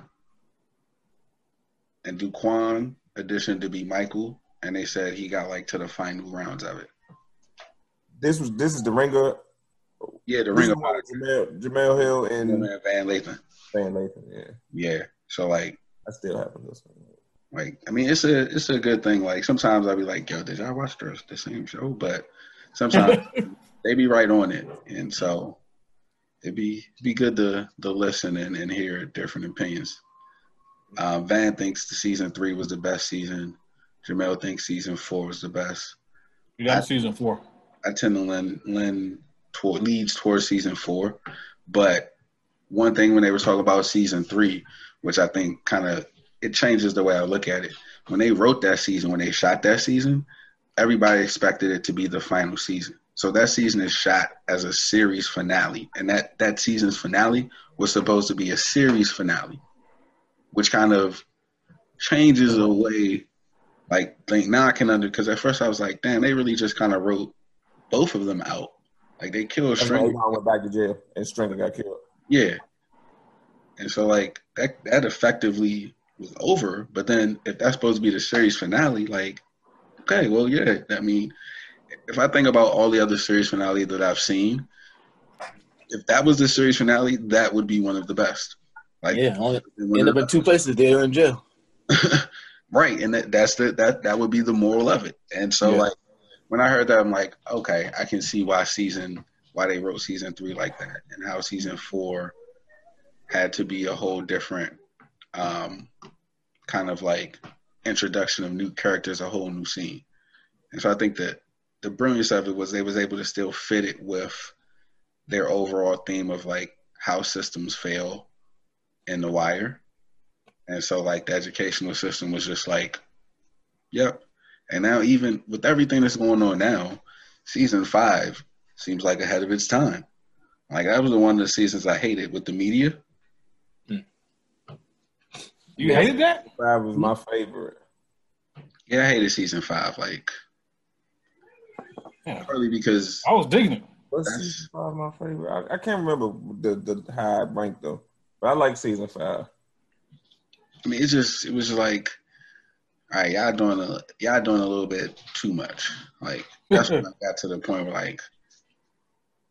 and Duquan auditioned to be Michael, and they said he got like to the final rounds of it. This was this is the Ringer. Yeah, the This Ring of one with Jemele, Jemele Hill and Man Van Lathan. Van Lathan. Yeah, Yeah, so like, I still haven't listened. like I mean, it's a it's a good thing. Like sometimes I'll be like, yo, did y'all watch the, the same show? But sometimes they be right on it, and so it'd be be good to to listen and, and hear different opinions. Uh, Van thinks the season three was the best season. Jemele thinks season four was the best. You got season four. I tend to lean, lean toward, leads towards season four. But one thing when they were talking about season three, which I think kind of it changes the way I look at it. When they wrote that season, when they shot that season, everybody expected it to be the final season. So that season is shot as a series finale, and that that season's finale was supposed to be a series finale, which kind of changes the way. Like, think now I can under because at first I was like, damn, they really just kind of wrote both of them out. Like they killed That's Stringer. Went back to jail and Stringer got killed. Yeah. And so like that that effectively was over. But then if that's supposed to be the series finale, like, okay, well yeah. I mean, if I think about all the other series finale that I've seen, if that was the series finale, that would be one of the best. Like Yeah, only end up in two places. They're in jail. right and that, that's the that that would be the moral of it and so Yeah. like when i heard that i'm like okay i can see why season why they wrote season three like that and how season four had to be a whole different um kind of like introduction of new characters a whole new scene and so i think that the brilliance of it was they was able to still fit it with their overall theme of like how systems fail in the wire and so like the educational system was just like, yep. And now even with everything that's going on now, season five seems like ahead of its time. Like that was the one of the seasons I hated with the media. You hated that? Five was my favorite. Yeah, I hated season five, like Yeah. partly because I was digging it. What's That's- season five my favorite? I, I can't remember the the how it ranked though, but I like season five. I mean it's just it was like all right, y'all doing a y'all doing a little bit too much. Like that's when I got to the point where like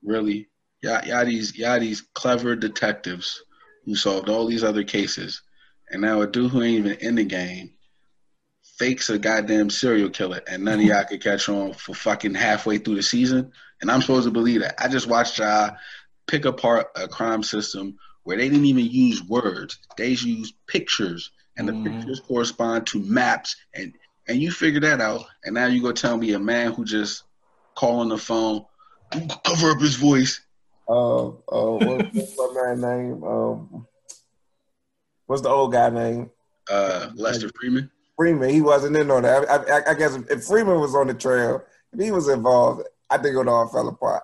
really y'all y'all these y'all these clever detectives who solved all these other cases and now a dude who ain't even in the game fakes a goddamn serial killer and none of y'all could catch on for fucking halfway through the season and I'm supposed to believe that. I just watched y'all pick apart a crime system where they didn't even use words. They used pictures and the Mhm. pictures correspond to maps and and you figure that out and now you go tell me a man who just call on the phone cover up his voice Uh, uh, what, what's my man name? Um, what's the old guy name? uh Lester Freamon Freamon. He wasn't in on that. I, I, I guess if, if Freamon was on the trail, if he was involved, I think it would all fell apart.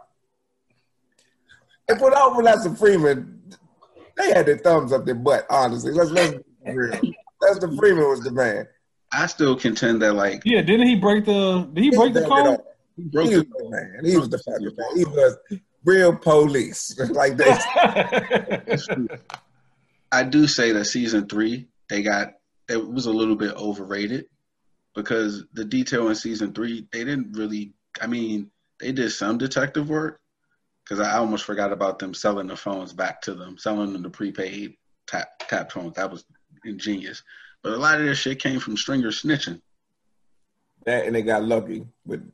If without Lester Freamon, they had their thumbs up their butt. Honestly, let's let's be real. Lester Freamon was the man. I still contend that like Yeah, didn't he break the? Did he break the car? He code? broke was the, the man. He was the fucking man. He was real police. like they I do say that season three they got it was a little bit overrated because the detail in season three they didn't really I mean they did some detective work because I almost forgot about them selling the phones back to them selling them the prepaid tap tap phones. That was ingenious. But a lot of this shit came from Stringer snitching. That, and they got lucky with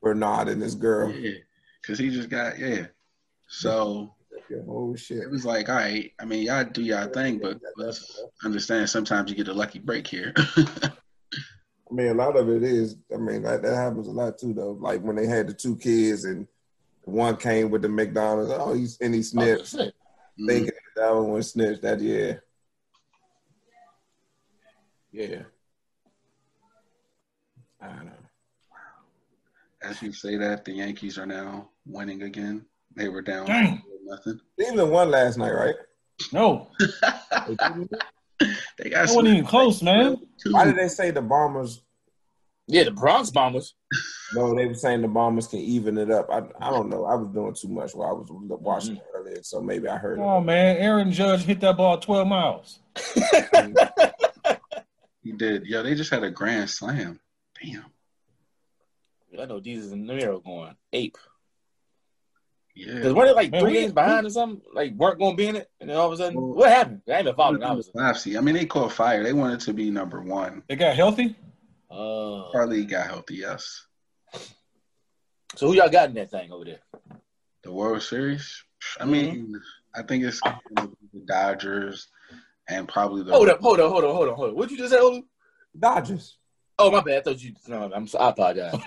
Bernard and this girl. yeah because he just got yeah. So Oh shit. it was like all right I mean y'all do y'all thing but let's understand sometimes you get a lucky break here I mean, a lot of it is. I mean, that, that happens a lot too, though. Like when they had the two kids and one came with the McDonald's. Oh, he's and he snitched. Mhm. Thinking that one was snitched. That yeah, yeah. I don't know. As you say that, the Yankees are now winning again. They were down Dang. Nothing. Cleveland won last night, right? no, They got that wasn't even close, man. Why did they say the Bombers? Yeah, the Bronx Bombers. No, they were saying the Bombers can even it up. I, I don't know. I was doing too much while I was watching it earlier, so maybe I heard. Oh it. man, Aaron Judge hit that ball 12 miles. He did. Yo, they just had a grand slam. Damn. I know Jesus and Nero going ape. Yeah. Because weren't they like Man, three we- games behind or something? Like weren't going to be in it, and then all of a sudden, Well- what happened? I ain't been following. Obviously. I mean, they caught fire. They wanted to be number one. They got healthy. Uh, Harley got healthy, yes. so who y'all got in that thing over there? The World Series. I mean, I think it's the Dodgers and probably the. Hold up, hold on, hold on, hold on, hold on. What you just say, Olu? Dodgers. Oh my bad. I thought you. No, I'm. so- I apologize.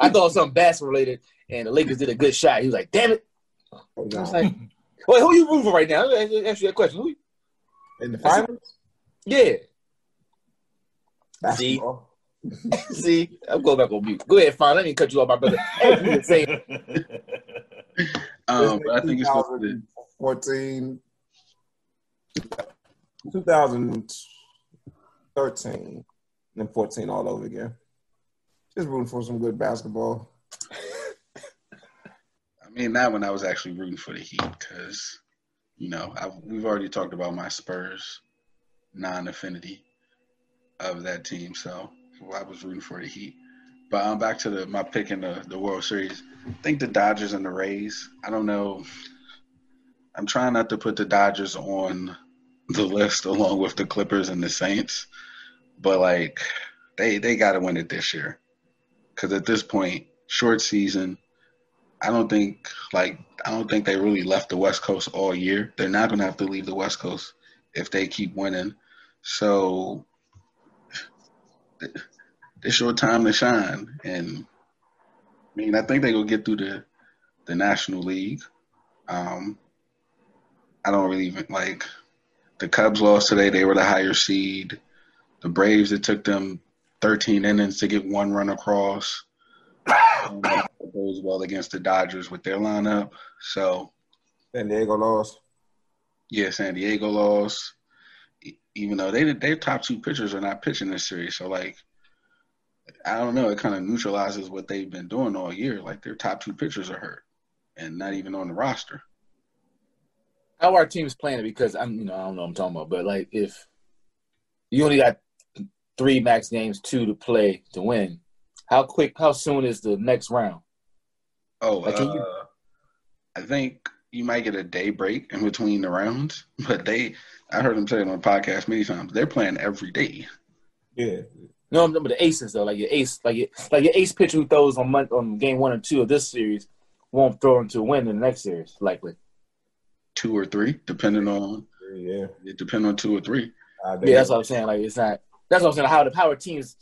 I thought something basketball related, and the Lakers did a good shot. He was like, "Damn it!" Oh, I was like, "Wait, who you rooting for right now?" Let me ask you that question. Who? You? In the finals, Yeah. basketball. See, I'm going back on mute. Go ahead, fine. Let me cut you off, my brother. Hey, you say um, I think it's supposed 2014, 2013, and 14 all over again. Just rooting for some good basketball. I mean, not when I was actually rooting for the Heat because you know, I've, we've already talked about my Spurs non-affinity of that team, so I was rooting for the Heat. But I'm um, back to the my pick in the, the World Series. I think the Dodgers and the Rays. I don't know. I'm trying not to put the Dodgers on the list along with the Clippers and the Saints, but like they they got to win it this year because at this point, short season. I don't think like I don't think they really left the West Coast all year. They're not to have to leave the West Coast if they keep winning. So it's your time to shine. And I mean, I think they will get through the the National League. Um, I don't really even like the Cubs lost today. They were the higher seed. The Braves, it took them 13 innings to get one run across. Um, it goes well against the Dodgers with their lineup. So San Diego lost. Yeah, San Diego lost. Even though they their top two pitchers are not pitching this series, so like I don't know, it kind of neutralizes what they've been doing all year. Like their top two pitchers are hurt and not even on the roster. How our team's playing it because I'm you know I don't know what I'm talking about, but like if you only got three max games, two to play to win, how quick, how soon is the next round? Oh, like, uh, you... I think you might get a day break in between the rounds, but they, I heard them say it on the podcast many times. They're playing every day. Yeah. No, I'm but the aces though, like your ace, like your like your ace pitcher who throws on month, on game one or two of this series won't throw into a win in the next series, likely. Two or three, depending on. Yeah. It depends on two or three. Uh, yeah, that's what I'm saying. Like it's not. That's what I'm saying. How the power teams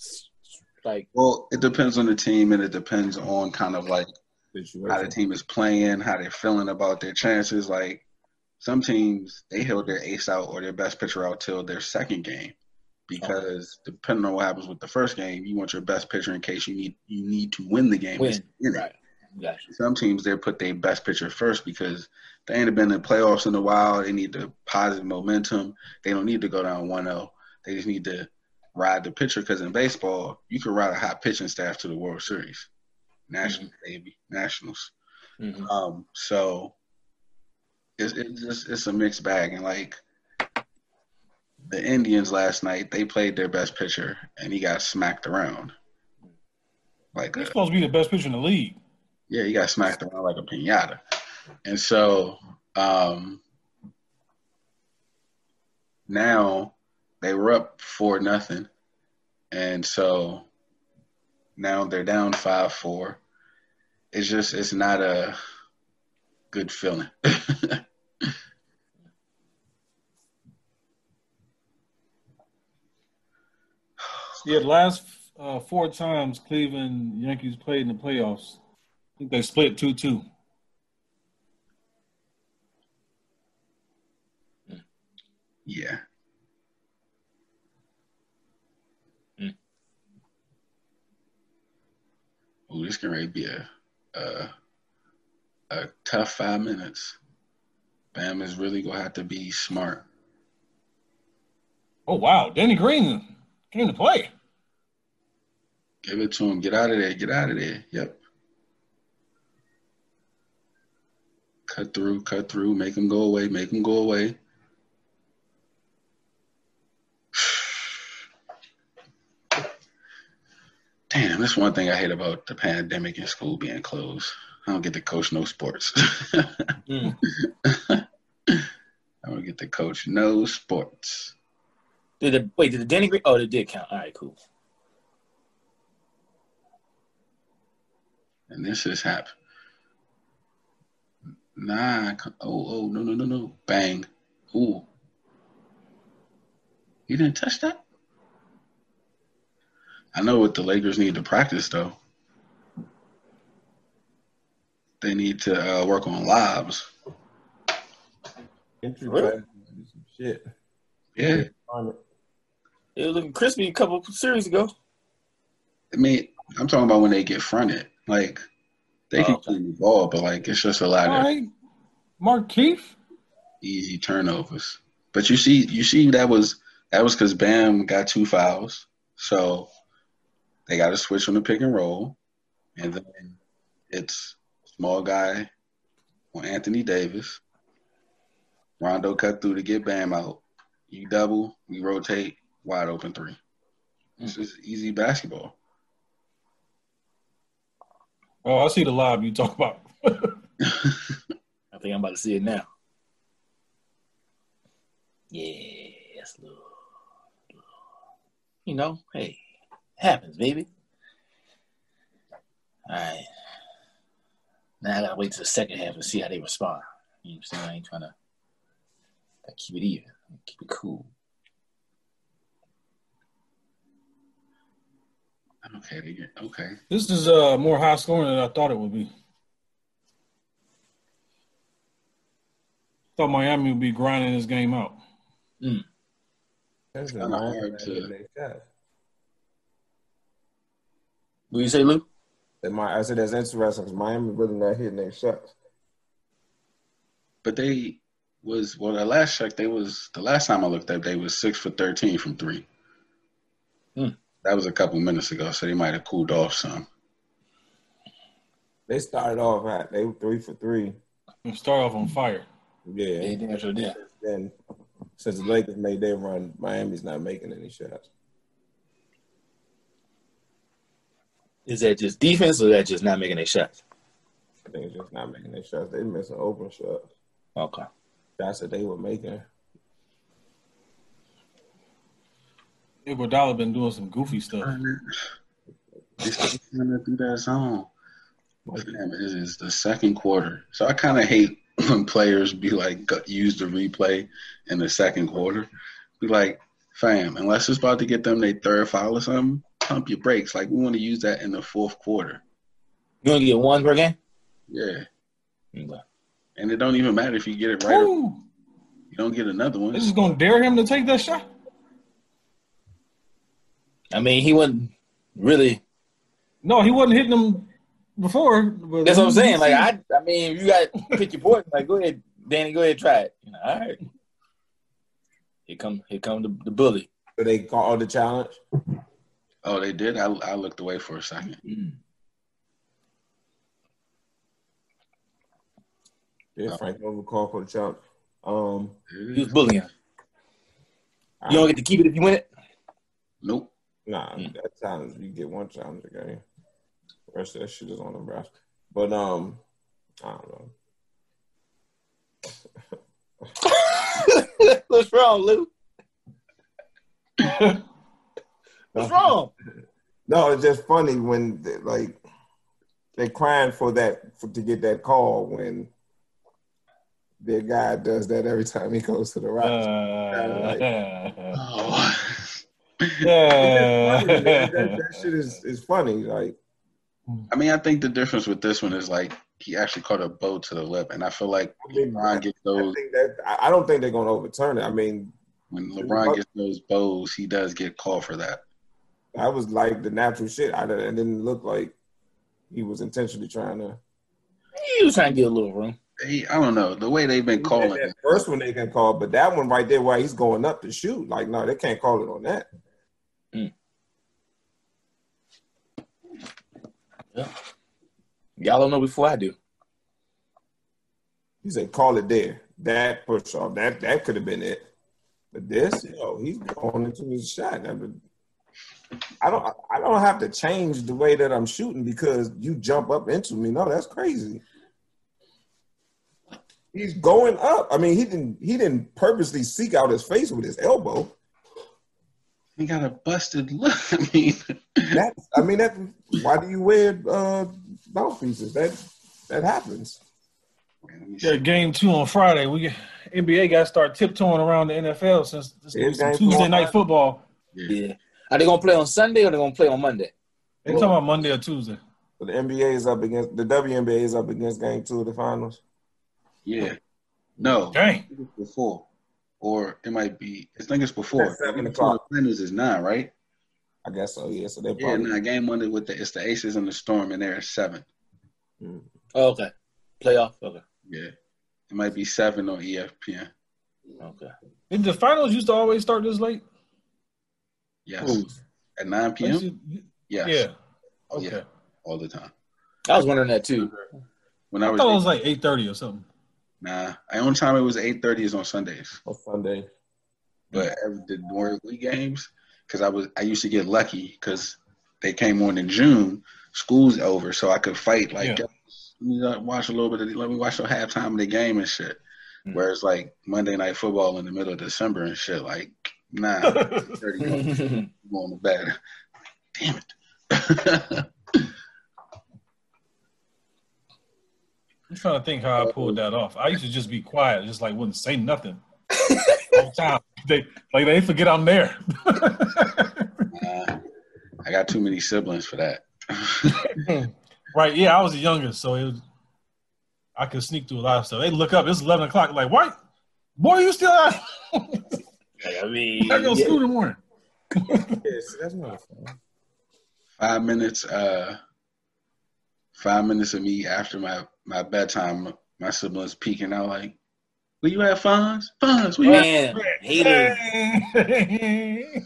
like. Well, it depends on the team, and it depends on kind of like how the team is playing, how they're feeling about their chances. Like some teams, they held their ace out or their best pitcher out till their second game, because okay. depending on what happens with the first game, you want your best pitcher in case you need you need to win the game. Win. Right. Gotcha. Some teams they put their best pitcher first because they ain't been in the playoffs in a while. They need the positive momentum. They don't need to go down 1-0. They just need to ride the pitcher because in baseball you can ride a hot pitching staff to the World Series. National mm-hmm. baby, Nationals. Mm-hmm. Um, so it's it's just it's a mixed bag, and like the Indians last night, they played their best pitcher, and he got smacked around. Like he's a, supposed to be the best pitcher in the league. Yeah, he got smacked around like a pinata, and so um, now they were up four nothing, and so now they're down five four. It's just it's not a good feeling. yeah, last uh, four times Cleveland Yankees played in the playoffs, I think they split two two. Yeah. Ooh, this can really be a, a a tough five minutes. Bam is really gonna have to be smart. Oh wow, Danny Green came to play. Give it to him. Get out of there. Get out of there. Yep. Cut through. Cut through. Make him go away. Make him go away. Damn, that's one thing I hate about the pandemic and school being closed. I don't get to coach no sports. mm. I don't get to coach no sports. Did the wait? Did the Denny Green? Oh, it did count. All right, cool. And this has happened. Nah. Oh, oh, no, no, no, no. Bang. Ooh. You didn't touch that? I know what the Lakers need to practice though. They need to uh, work on lives. Really? Shit. Yeah. It was looking crispy a couple series ago. I mean, I'm talking about when they get fronted. Like they can oh, the ball, but like it's just a lot All of right. Markieff. Easy turnovers. But you see, you see that was that was because Bam got two fouls. So they got to switch on the pick and roll, and then it's small guy on Anthony Davis. Rondo cut through to get Bam out. You double, we rotate, wide open three. This hmm. is easy basketball. Oh, I see the lob you talk about. I think I'm about to see it now. Yes, Lord. You know, hey, happens, baby. All right. Now I gotta wait to the second half and see how they respond. You know what I'm saying? I ain't trying to gotta keep it even, keep it cool. Okay, they okay. This is uh more high scoring than I thought it would be. Thought Miami would be grinding this game out. That's kinda Miami hard to- hitting their shots. What you say, Lou? That my, I said that's interesting because Miami really not hitting their shots. But they was well the last check they was the last time I looked up they was six for thirteen from three. Hmm. That was a couple minutes ago, so they might have cooled off some. They started off hot. They were three for three. And start off on fire. Yeah. Yeah, damn sure did. Then since the Lakers made their run, Miami's not making any shots. Is that just defense or that just not making their shots? I think it's just not making their shots. They missing open shots. Okay. Shots that they were making. Iguodala been doing some goofy stuff. They still trying to do that zone. Damn, it is the second quarter. So I kind of hate when players be like use the replay in the second quarter. Be like, fam, unless it's about to get them their third foul or something, pump your brakes. Like we want to use that in the fourth quarter. You want to get one per game? Yeah, Okay. and it don't even matter if you get it right. Or you don't get another one. They just gonna dare him to take that shot. I mean, he wasn't really. No, he wasn't hitting them before. But That's what I'm saying. Like, I, I mean, if you got to pick your poison, like, go ahead, Danny, go ahead, try it. You know, all right. Here come, here come the, the bully. So they called the challenge. Oh, they did. I, I looked away for a second. Yeah, Frank Vogel called for the challenge. Um, He was is. bullying. You don't get to keep it if you win it. Nope. nah, Mm. that challenge you get one challenge a game. The rest of that shit is on the rest. But um, I don't know. What's wrong, Lou? What's wrong? No, it's just funny when they, like they're crying for that for, to get that call when their guy does that every time he goes to the Uh, Rockets. Oh. yeah. That, that shit is, is funny. Like I mean, I think the difference with this one is like he actually caught a bow to the lip, and I feel like I mean, LeBron gets I those think that I I don't think they're gonna overturn it. I mean, when LeBron gets those bows, he does get called for that. That was like the natural shit. I it didn't look like he was intentionally trying to. He was trying to get a little room. They, I don't know the way they've been calling. that first one they can call, but that one right there, where he's going up to shoot, like no, they can't call it on that. Mm. Yeah. Y'all don't know before I do. He said, "Call it there." That push off. That that could have been it. But this, yo, he's going into his shot. I, mean, I don't. I don't have to change the way that I'm shooting because you jump up into me. No, that's crazy. He's going up. I mean, he didn't. He didn't purposely seek out his face with his elbow. He got a busted look. I mean, That's. I mean, that. Why do you wear uh, mouthpieces? That that happens. Yeah, game two on Friday. We NBA got to start tiptoeing around the NFL since this Yeah, is some game two Tuesday night Friday. football. Yeah. Are they gonna play on Sunday or they gonna play on Monday? They talking about Monday or Tuesday. But the NBA is up against the WNBA is up against game two of the finals. yeah, no, Dang. I think it's before, or it might be. I think it's before. At seven o'clock. the Finals is nine, right? I guess so. Yeah. So they Yeah, probably. nah. Game one with the it's the Aces and the Storm, and they're at seven. Mm. Oh, okay. Playoff. Okay. Yeah, it might be seven on E ESPN. Okay. Did the finals used to always start this late? Yes, Ooh. at nine p.m. Yes. Yeah. Okay. Yeah, all the time. I was wondering that too. When I I was, thought it was like eight thirty or something. Nah, the only time it was eight thirty is on Sundays. On Sunday. But every, the Warrior League games, because I was I used to get lucky because they came on in June. School's over, so I could fight like Yeah. let me uh, watch a little bit of the, let me watch the halftime of the game and shit. Mm. Whereas like Monday night football in the middle of December and shit, like nah, thirty going to bed. Damn it. I'm trying to think how I pulled that off. I used to just be quiet, just like wouldn't say nothing. Whole time. They like they forget I'm there. Nah, I got too many siblings for that. right? Yeah, I was the youngest, so it was, I could sneak through a lot of stuff. They look up, it's eleven o'clock. Like, what? Boy, you still out? I mean, I go to school in the morning. Yes, that's not fun. five minutes uh five minutes of me after my my bedtime my siblings peeking out like where you at funds funds where you at? man, haters,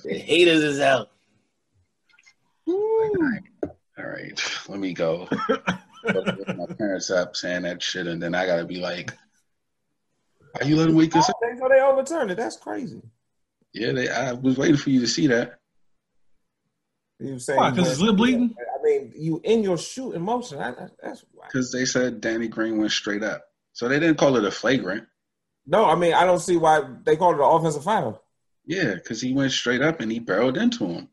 the haters is out. all right let me go Go my parents up saying that shit and then i gotta be like are you letting wake us up they, so they overturned it. That's crazy. Yeah they i was waiting for you to see that You saying Why, 'cause his lip bleeding? I mean, you in your shooting motion. I, I, that's why. because they said danny green went straight up so they didn't call it a flagrant No, I mean I don't see why they called it an offensive foul. yeah because he went straight up and he barreled into him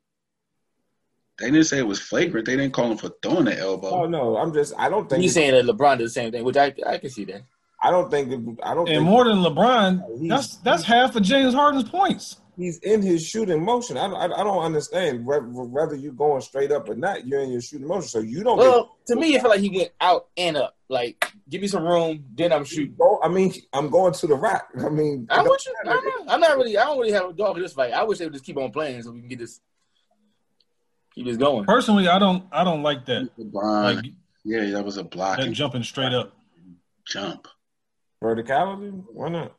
they didn't say it was flagrant they didn't call him for throwing the elbow Oh no, I'm just I don't think He's saying that LeBron did the same thing, which I I can see that. I don't think I don't And think more than LeBron, that's that's half of James Harden's points. He's in his shooting motion. I, I, I don't understand whether you're going straight up or not. You're in your shooting motion, so you don't. Well, to me, it feel like he went out and up. Like, give me some room, then I'm shooting. Go- I mean, I'm going to the rock. I mean, I'm you. I'm not, I'm not really. I don't really have a dog in this fight. I wish they would just keep on playing so we can get this, keep this going. Personally, I don't I don't like that. Like yeah, that was a block that and jumping straight up. jump. verticality. Why not?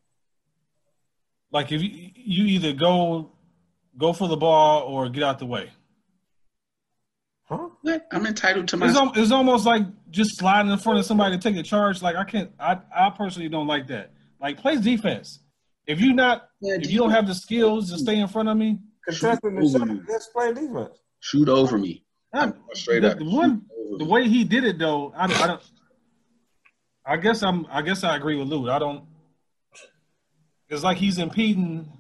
Like if you you either go go for the ball or get out the way. Huh? What? I'm entitled to my. It's, al- it's almost like just sliding in front of somebody to take a charge. Like I can't. I I personally don't like that. Like play defense. If you not Yeah, if you don't have the skills to stay in front of me, Contesting the Shoot shot. over. Let's play defense. shoot over me. I'm straight the, up. the one the way he did it though, I, I don't. I guess I'm. I guess I agree with Lou. I don't. It's like he's impeding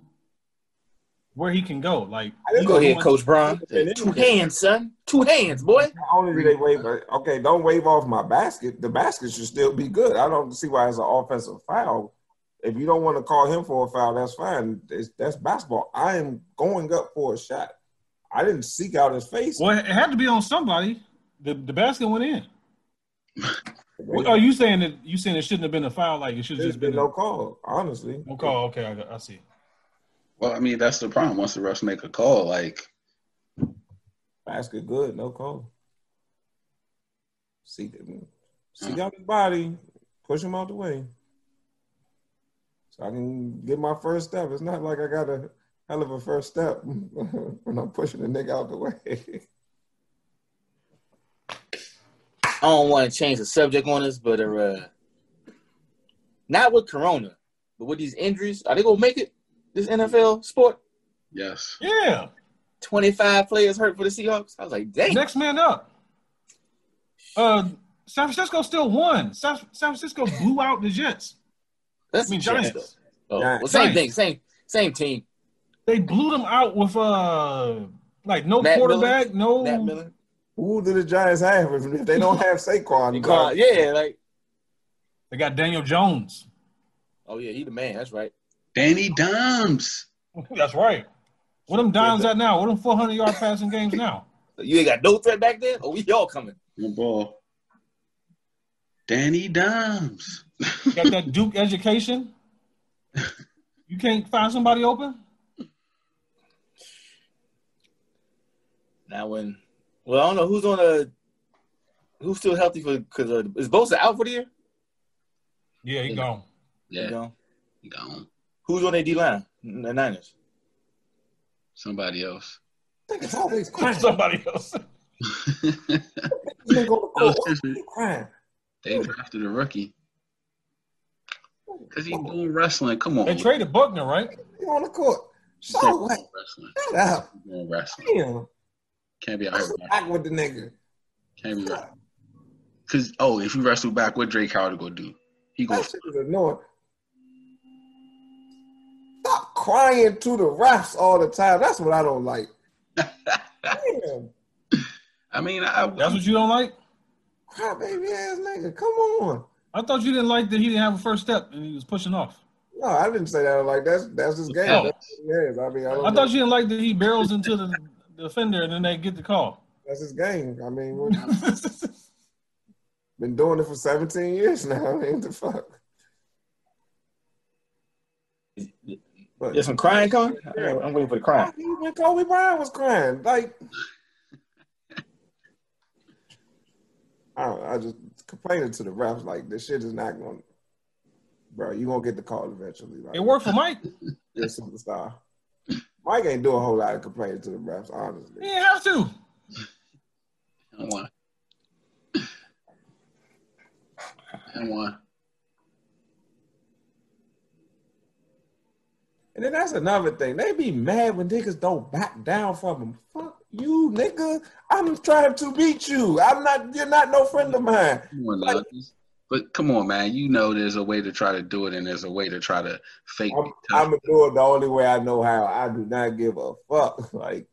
where he can go. Like I Go ahead, Coach Brown. Two hands, son. Two hands, boy. Not only do they wave, uh, okay, don't wave off my basket. The basket should still be good. I don't see why it's an offensive foul. If you don't want to call him for a foul, that's fine. It's, that's basketball. I am going up for a shot. I didn't seek out his face. Well, it had to be on somebody. The the basket went in. What, are you saying that you saying it shouldn't have been a foul? Like it should have just been been no a, call, honestly. no call. Okay, I, I see. Well, I mean, that's the problem. Once the refs make a call, like, Basket good, no call. Seek, seek out uh-huh. his body, push him out the way. So I can get my first step. It's not like I got a hell of a first step when I'm pushing the nigga out the way. I don't want to change the subject on this, but uh, not with Corona, but with these injuries, are they gonna make it this NFL sport? yes. Yeah, Twenty five players hurt for the Seahawks. I was like, dang. next man up. Uh, San Francisco still won. San, San Francisco blew out the Jets. That's I mean, the Jets, Giants. Oh, Giants. well, same Giants. thing, same same team. They blew them out with uh, like no Matt quarterback, no. Matt Miller. Who do the Giants have if if they don't have Saquon? Because- yeah, like They got Daniel Jones. oh yeah, he the man. That's right. Danny Dimes. That's right. What them dimes at now? What them 400 yard passing games now? You ain't got no threat back there. Oh, we all coming. The ball. Danny Dums. Got that Duke education. You can't find somebody open. Now when, well, I don't know who's on a, who's still healthy for because uh, is Bosa out for the year? Yeah, he gone. You yeah, gone. he gone. Who's on their D line? The Niners. Somebody else. I think it's always crying. Somebody else. You go to court. Those Why two- you crying? they drafted a rookie. Because he's doing wrestling. Come on. They traded Buckner, right? He on the court. So what? Wrestling. Shut up. He's doing wrestling. Damn. Can't be out here. Back with the nigga. Can't be right. Because, oh, if you wrestle back, what Dwight Howard gonna do? He gonna That shit is annoying. Stop crying to the refs all the time. That's what I don't like. Damn. I mean, I, That's what you don't like. Cry baby ass nigga. Come on. I thought you didn't like that he didn't have a first step and he was pushing off. No, I didn't say that. Like that's that's his oh. game. Oh. That's what he is. I mean, I, don't I thought you didn't like that he barrels into the, the defender and then they get the call. that's his game. I mean, what, been doing it for 17 years now. I mean, the fuck. But There's some crying coming. I'm waiting for the crying. even Kobe Bryant was crying. Like, I I just complaining to the refs. Like, this shit is not going. to Bro, you gonna get the call eventually. Like, It worked for Mike. You're a superstar. Mike ain't do a whole lot of complaining to the refs, honestly. He didn't have to. I want. I want. And then that's another thing. They be mad when niggas don't back down from them. Fuck you, nigga. I'm trying to beat you. I'm not. You're not no friend of mine. Come on, now. But come on, man. You know there's a way to try to do it, and there's a way to try to fake. I'm, be. I'm gonna do it the only way I know how. I do not give a fuck. Like,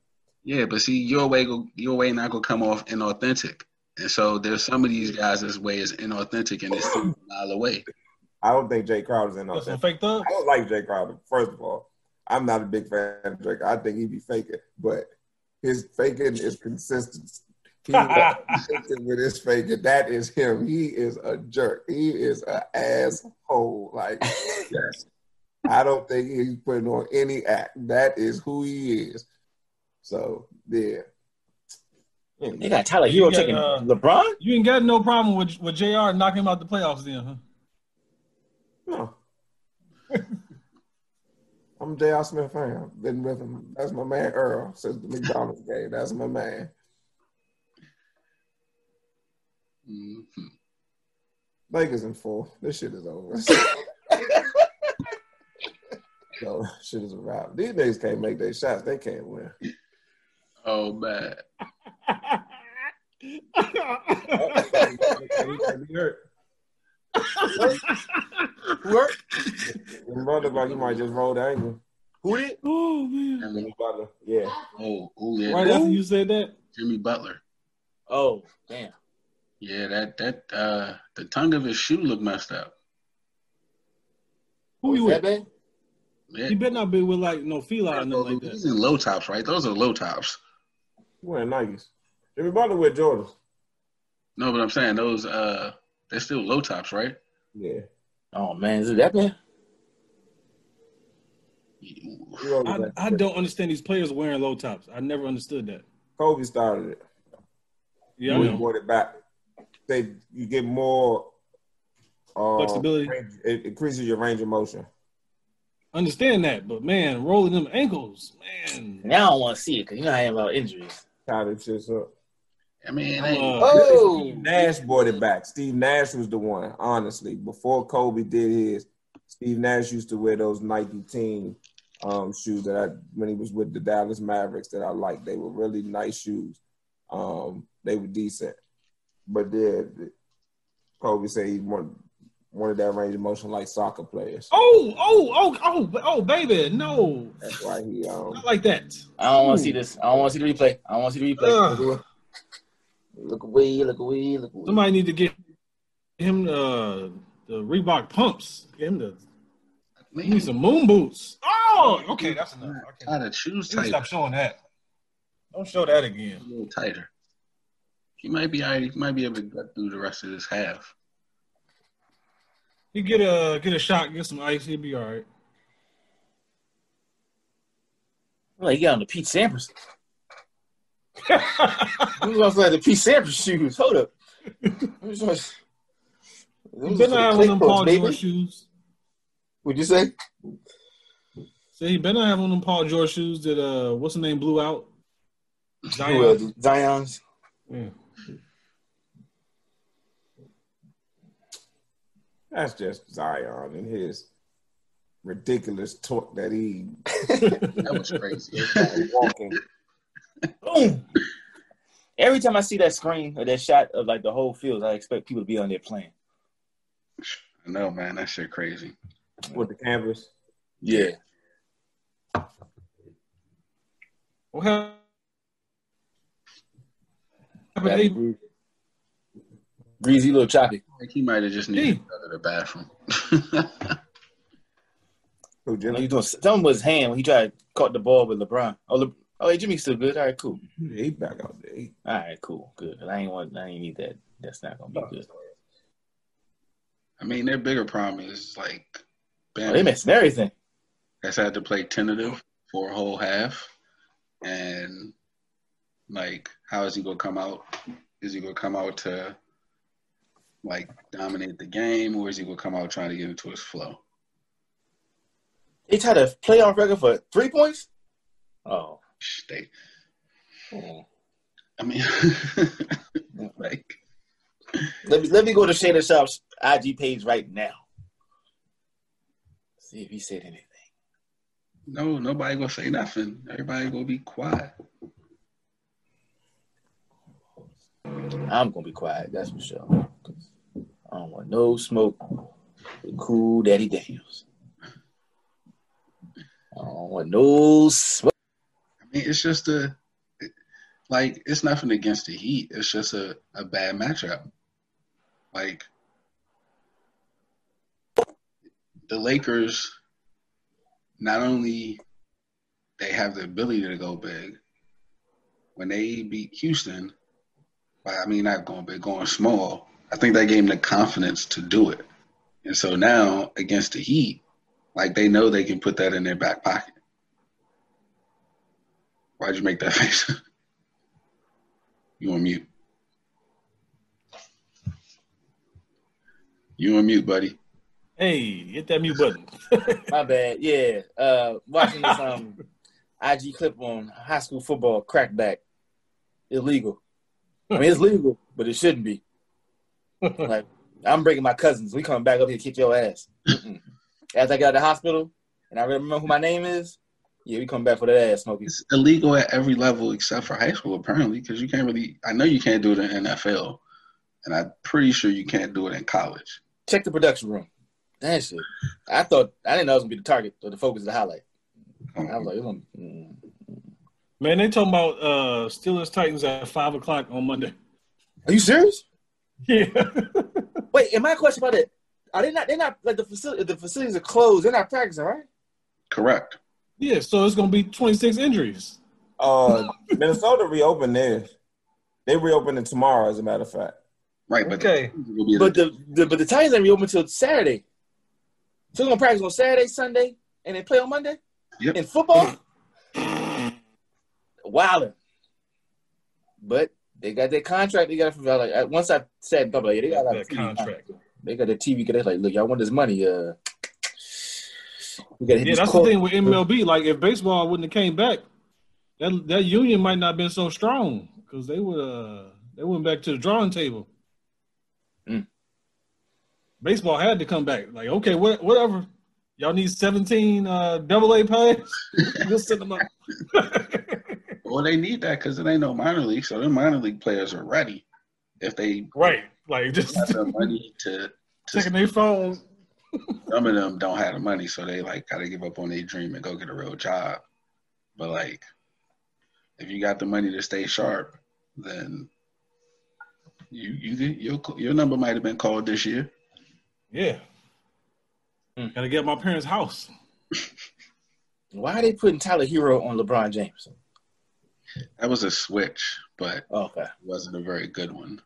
Yeah, but see, your way go, your way not gonna come off inauthentic, and so there's some of these guys' this way is inauthentic, and it's still a mile away. I don't think Jae Crowder's in That's some on fake thugs. I don't like Jae Crowder. First of all, I'm not a big fan of Drake. I think he'd be faking, but his faking is consistent. He with his faking. That is him. He is a jerk. He is an asshole. Like, yes. I don't think he's putting on any act. That is who he is. So, yeah. They got Tyler Herro You got, taking uh, LeBron. You ain't got no problem with with J.R. knocking him out the playoffs then, huh? No. I'm a J.R. Smith fan. Been with him. That's my man Earl since the McDonald's game. That's my man. Mhm. Lakers in four. This shit is over. so shit is a wrap. These niggas can't make their shots. They can't win. Oh man, He might be hurt. Work. When brother, like he might just roll the ankle. Who did? Oh man! Jimmy Butler. Yeah. oh, oh yeah, Right after you said that, Jimmy Butler. Oh, damn. Yeah, that that uh, the tongue of his shoe looked messed up. who you with? bad? Yeah, He better not be with like no fila or nothing like He's that. in low tops, right? Those are low tops. He wearing Nikes. Jimmy Butler with Jordans. No, but I'm saying those uh, they're still low tops, right? Yeah. Oh man, is it that bad? He rolled I, I don't understand these players wearing low tops. I never understood that. Kobe started it. Yeah, we brought it back. They you get more uh, Flexibility. range- it increases your range of motion. understand that, but man, rolling them ankles, man. Now I don't want to see it because you know I am about injuries. Tie them shits up. I mean, hey, uh, Oh, Steve Nash brought it back. Steve Nash was the one, honestly. Before Kobe did his, Steve Nash used to wear those Nike team um, shoes that I when he was with the Dallas Mavericks that I liked. They were really nice shoes. Um, they were decent. But then Kobe said he wanted, wanted that range of motion like soccer players. Oh, oh, oh, oh, oh, baby, no, That's why he um not like that. I don't want to see this. I don't want to see the replay. I don't want to see the replay. Ugh. Look away, look away, look away. Somebody need to get him uh, the Reebok pumps. Get him the he man, needs some moon boots. Oh, okay, that's enough. Okay. tie the shoes You need to tighter, stop showing that. Don't show that again. a little tighter. He might be, all right, he might be able to get through the rest of this half. You get a get a shot, get some ice, he'll be all right. Like you got on the Pete Sampras. Who's also had the Pete Sampras shoes? Hold up. Who's those? You Those better are not have for on them Paul baby. George shoes. Would you say? Say he better not have on them Paul George shoes that uh what's the name blew out. Who else? Zion. That's just Zion and his ridiculous talk that he That was crazy. walking. Boom. Every time I see that screen or that shot of like the whole field, I expect people to be on there playing. I know, man. That shit crazy. with the canvas. Yeah. What happened? Hey. Breezy, little choppy. Like he might have just needed to go to the bathroom. Who You know, Jimmy? he doing something with his hand when he tried to caught the ball with LeBron. Oh, Le, oh, hey, Jimmy's still good. All right, cool. He back out there. All right, cool, good. I ain't want, I ain't need that. That's not gonna be oh. good. I mean, their bigger problem is like Oh, they missing everything. That's had to play tentative for a whole half, and like, how is he gonna come out? Is he gonna come out to like dominate the game, or is he gonna come out trying to get into his flow? He's had a playoff record for three points. Oh, They, hmm. Oh. I mean, like, let me let me go to Shannon Sharpe's IG page right now. See if he said anything. no, nobody gonna say nothing. Everybody gonna be quiet. I'm gonna be quiet. That's for sure. No smoke with Cool Daddy Daniels. I don't want no smoke. I mean, it's just a like it's nothing against the Heat. It's just a, a bad matchup. Like the Lakers, not only they have the ability to go big, when they beat Houston, like, I mean not going big, going small. I think that gave them the confidence to do it. And so now against the Heat, like they know they can put that in their back pocket. Why'd you make that face? you on mute. You on mute, buddy. hey, hit that mute button. My bad. Yeah. Uh watching this um IG clip on high school football crackback. Illegal. I mean it's legal, but it shouldn't be. Like I'm bringing my cousins. We coming back up here to kick your ass. Mm-mm. As I got out of the hospital and I remember who my name is, yeah, we come back for that ass, Smokey. It's illegal at every level except for high school, apparently, because you can't really. I know you can't do it in NFL, and I'm pretty sure you can't do it in college. Check the production room. That shit. I thought I didn't know it was gonna be the target or the focus of the highlight. I was like, it's gonna, mm. Man, they talking about uh Steelers Titans at five o'clock on Monday. are you serious? Yeah. Wait, and my question about it, are they not? They're not like the facility. The facilities are closed. They're not practicing, right? Correct. yeah, so it's gonna be twenty six injuries. Uh, Minnesota reopened theirs. They reopened it tomorrow, as a matter of fact. Right, but Okay. the, will be But the, the but the Titans ain't reopen until Saturday. So they're gonna practice on Saturday, Sunday, and they play on Monday. Yep. In football, wilding. But they got their contract. They got from like once I said, I'm like, they got like, that contract. They got their TV. They're like, look, y'all want this money? Uh, we gotta hit Yeah, that's quote. the thing with MLB. Like, if baseball wouldn't have came back, that that union might not have been so strong because they would uh they went back to the drawing table. Mm. Baseball had to come back. Like, okay, what, whatever. Y'all need seventeen uh, double A players. we'll send them up. well, they need that because it ain't no minor league, so their minor league players are ready if they right, like just have the money to. to checking their phone. some of them don't have the money, so they like gotta give up on their dream and go get a real job. But like, if you got the money to stay sharp, then you you your your number might have been called this year. Yeah, Mm. gotta get my parents' house. Why are they putting Tyler Herro on LeBron James? That was a switch, but Oh, okay, it wasn't a very good one.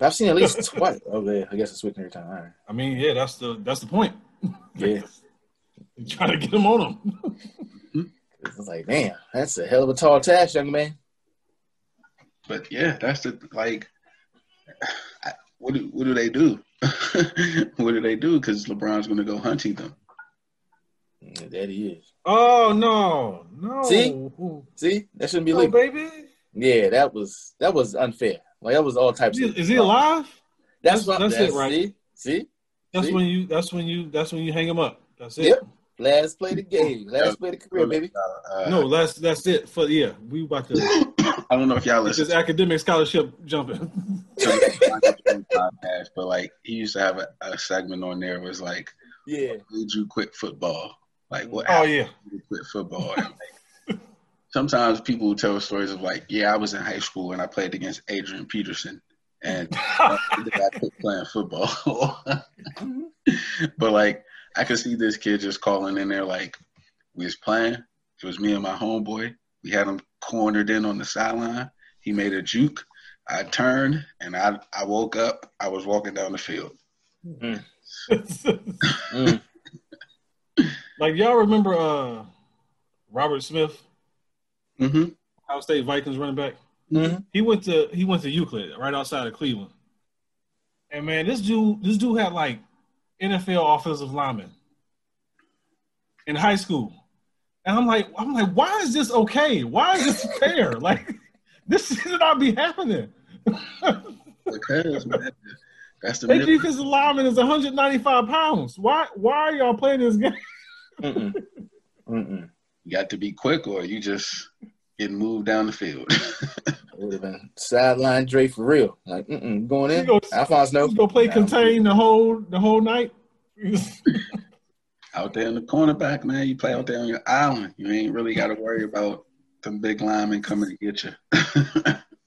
I've seen at least twice. Oh, okay, I guess it's switching every time. All right. I mean, yeah, that's the that's the point. Yeah, Trying to get them on them. it's like, damn, that's a hell of a tall task, young man. But yeah, that's the like. What do what do they do? what do they do? Because LeBron's going to go hunting them. Yeah, that he is. Oh no, no. See? See, that shouldn't be no, legal. baby. Yeah, that was that was unfair. Like that was all types Is he, of. is he alive? That's That's- what that's that's it, right? See, see, That's See? when you. That's when you. That's when you hang him up. That's it. Yep. Last play the game. Last play the career, baby. Uh, No, that's that's it for yeah. We about to I don't know if y'all get listen this academic scholarship jumping. to the podcast, but like he used to have a, a segment on there was like, Yeah. "Made you quit football?" Like what? oh yeah. quit football? And, like, sometimes people will tell stories of like, "Yeah, I was in high school and I played against Adrian Peterson." And I quit playing football. but like I could see this kid just calling in there like we was playing. It was me and my homeboy. We had him cornered in on the sideline. He made a juke. I turned and I I woke up. I was walking down the field. Mm. Like y'all remember uh Robert Smith, Mm-hmm. Ohio State Vikings running back? Mhm. He went to he went to Euclid, right outside of Cleveland. And man, this dude this dude had like NFL offensive lineman in high school. And I'm like, I'm like, why is this okay? Why is this fair? Like, this should not be happening. Because man, that's the defensive lineman is 195 pounds. Why why are y'all playing this game? Mm-mm. Mm-mm. You got to be quick, or you just get moved down the field. It would have been sideline Dre for real. Like, mm-mm, going in. You go- Alphonse, no. Just go play Nah, contain the whole the whole night. out there in the cornerback, man, you play out there on your island. You ain't really got to worry about them big linemen coming to get you.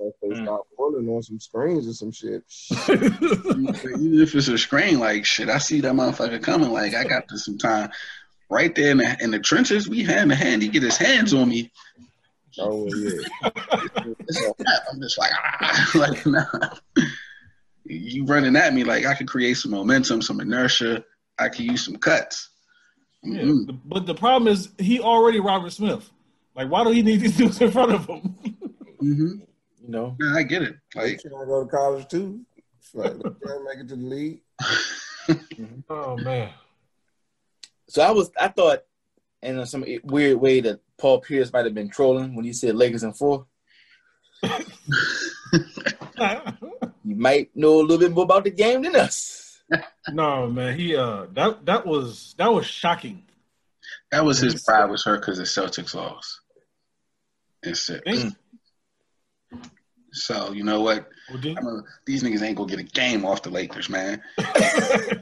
If they Mm. start pulling on some screens or some shit. Even if it's a screen, like shit, I see that motherfucker coming. Like I got this some time right there in the in the trenches. We hand to hand. He get his hands on me. Oh yeah. It's a wrap. I'm just like, ah, like nah. You running at me like I could create some momentum, some inertia. I could use some cuts. Yeah, Mm. but the problem is he already Robert Smith. Like, why do he need these dudes in front of him? mm-hmm. You know, Yeah, I get it. They Like, trying to go to college too. It's like they make it to the league. oh man, so I was, I thought, in some weird way that Paul Pierce might have been trolling when he said Lakers in four. You might know a little bit more about the game than us. no man, he uh that that was that was shocking. that was his pride was hurt because the Celtics lost in six. Think- So you know what? Well, I'm these niggas ain't gonna get a game off the Lakers, man.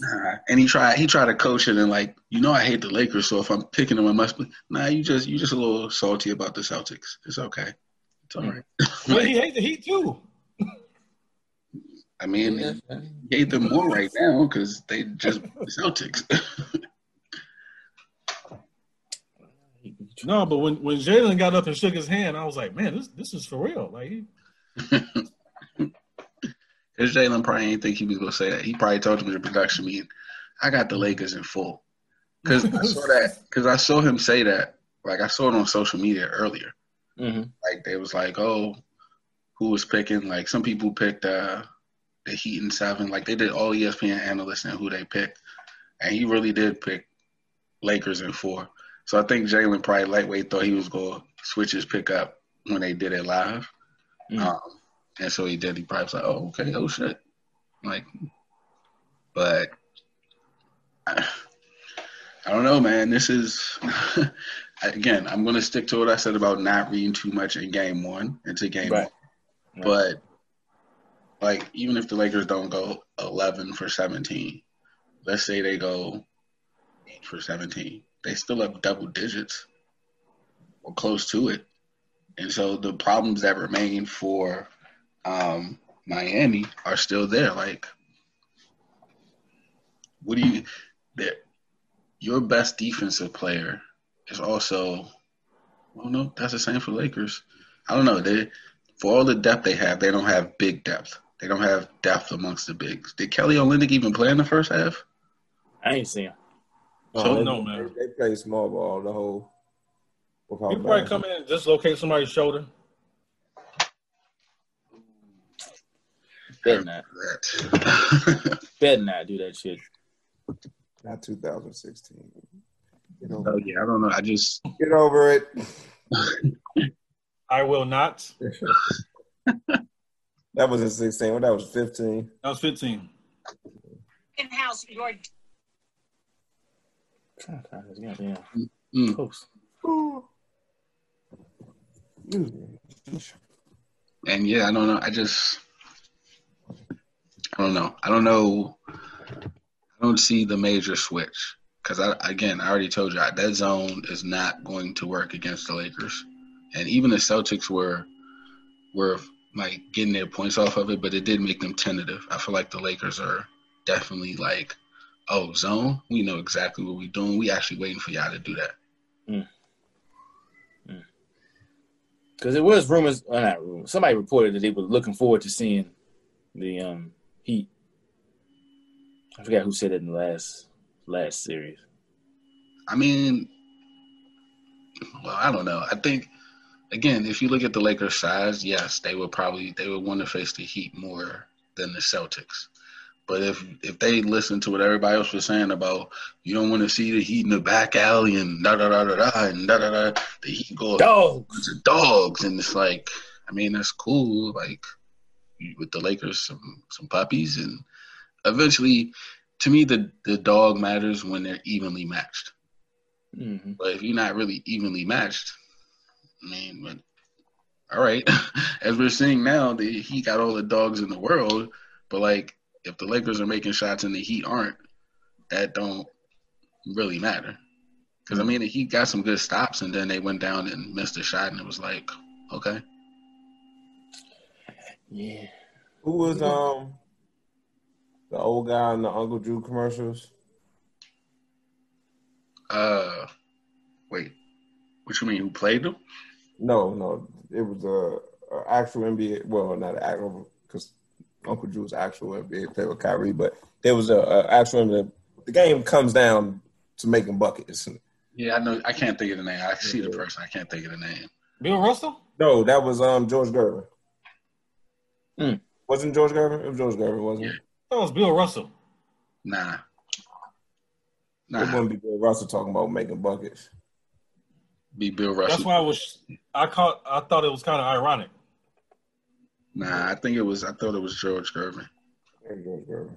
Nah. And he tried he tried to coach it and like, you know I hate the Lakers, so if I'm picking them I must be nah, you just you just a little salty about the Celtics. It's okay. It's all right. but he hates the Heat too. I mean he hate them more right now because they just the Celtics. No, but when when Jalen got up and shook his hand, I was like, man, this this is for real. Like, he, Because Jalen probably didn't think he was gonna say that. He probably told him in the production meeting, "I got the Lakers in full." Because I saw that. Because I saw him say that. Like I saw it on social media earlier. hmm Like they was like, "Oh, who was picking?" Like some people picked uh, the Heat and seven. Like they did all ESPN analysts and who they picked, and he really did pick Lakers in four. So I think Jalen probably lightweight thought he was gonna switch his pick up when they did it live. Mm. Um, and so he did. He probably was like, "Oh, okay, oh shit." Like, but I, I don't know, man. This is again. I'm gonna stick to what I said about not reading too much in game one into game Right. one. But like, even if the Lakers don't go 11 for 17, let's say they go eight for 17, they still have double digits or close to it. And so the problems that remain for um, Miami are still there. Like, what do you? That your best defensive player is also. Well, no, that's the same for Lakers. I don't know. They for all the depth they have, they don't have big depth. They don't have depth amongst the bigs. Did Kelly Olynyk even play in the first half? I ain't seen him. So they, no, man. They, they play small ball the whole. with how he probably come in and dislocate somebody's shoulder. Better not. That. Better not do that shit. Not 2016. Get oh over, yeah, I don't know. I just get over it. I will not. That was in 16. Well, that was 15. That was 15. In house. You're Trying to find this goddamn Mm. post. And yeah, I don't know. I just, I don't know. I don't know. I don't see the major switch because I again, I already told you that zone is not going to work against the Lakers, and even the Celtics were were like getting their points off of it, but it did make them tentative. I feel like the Lakers are definitely like, oh, zone. We know exactly what we're doing. We actually waiting for y'all to do that. Mm. Mm. Because it was rumors, well, not rumors. Somebody reported that they were looking forward to seeing the um Heat. I forgot who said it in the last last series. I mean, well, I don't know. I think again, if you look at the Lakers' size, yes, they would probably they would want to face the Heat more than the Celtics. But if if they listen to what everybody else was saying about you don't want to see the Heat in the back alley and da da da da da and da da da, the Heat go Dogs. dogs, and it's like, I mean, that's cool. Like with the Lakers, some some puppies, and eventually, to me, the the dog matters when they're evenly matched. hmm But if you're not really evenly matched, I mean, but all right. As we're seeing now, the Heat got all the dogs in the world, but like if the Lakers are making shots and the Heat aren't, that don't really matter. Because I mean, the Heat got some good stops, and then they went down and missed a shot, and it was like, okay, Yeah. Who was um the old guy in the Uncle Drew commercials? uh, wait, what you mean? Who played them? No, no, it was a, a actual NBA. Well, not an actual because Uncle Drew was actual NBA player with Kyrie, but there was a, a actual. The, the game comes down to making buckets. Yeah, I know. I can't think of the name. I see the person. I can't think of the name. Bill Russell? No, that was um George Gervin. Hmm. Wasn't George Gervin? It was George Gervin, wasn't it? That was Bill Russell. Nah. It wouldn't be Bill Russell talking about making buckets. be Bill Russell. That's why I was I caught I thought it was kind of ironic. Nah, I think it was. I thought it was George Gervin. Yeah, George Gervin.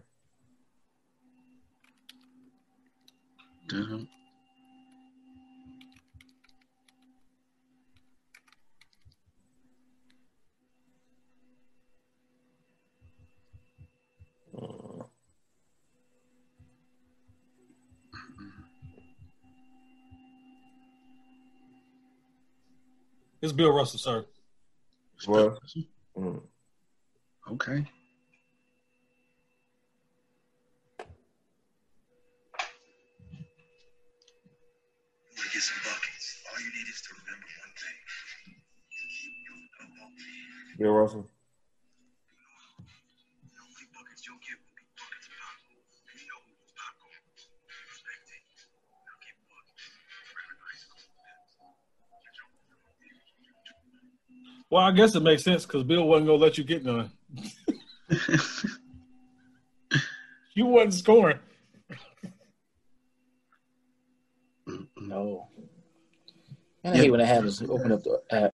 It's Bill Russell, sir. Well, mm. Okay. to get some buckets. All you need is to remember one thing. Bill Russell. Well, I guess it makes sense because Bill wasn't gonna let you get none. You wasn't scoring. No. And I hate when I have is open up the app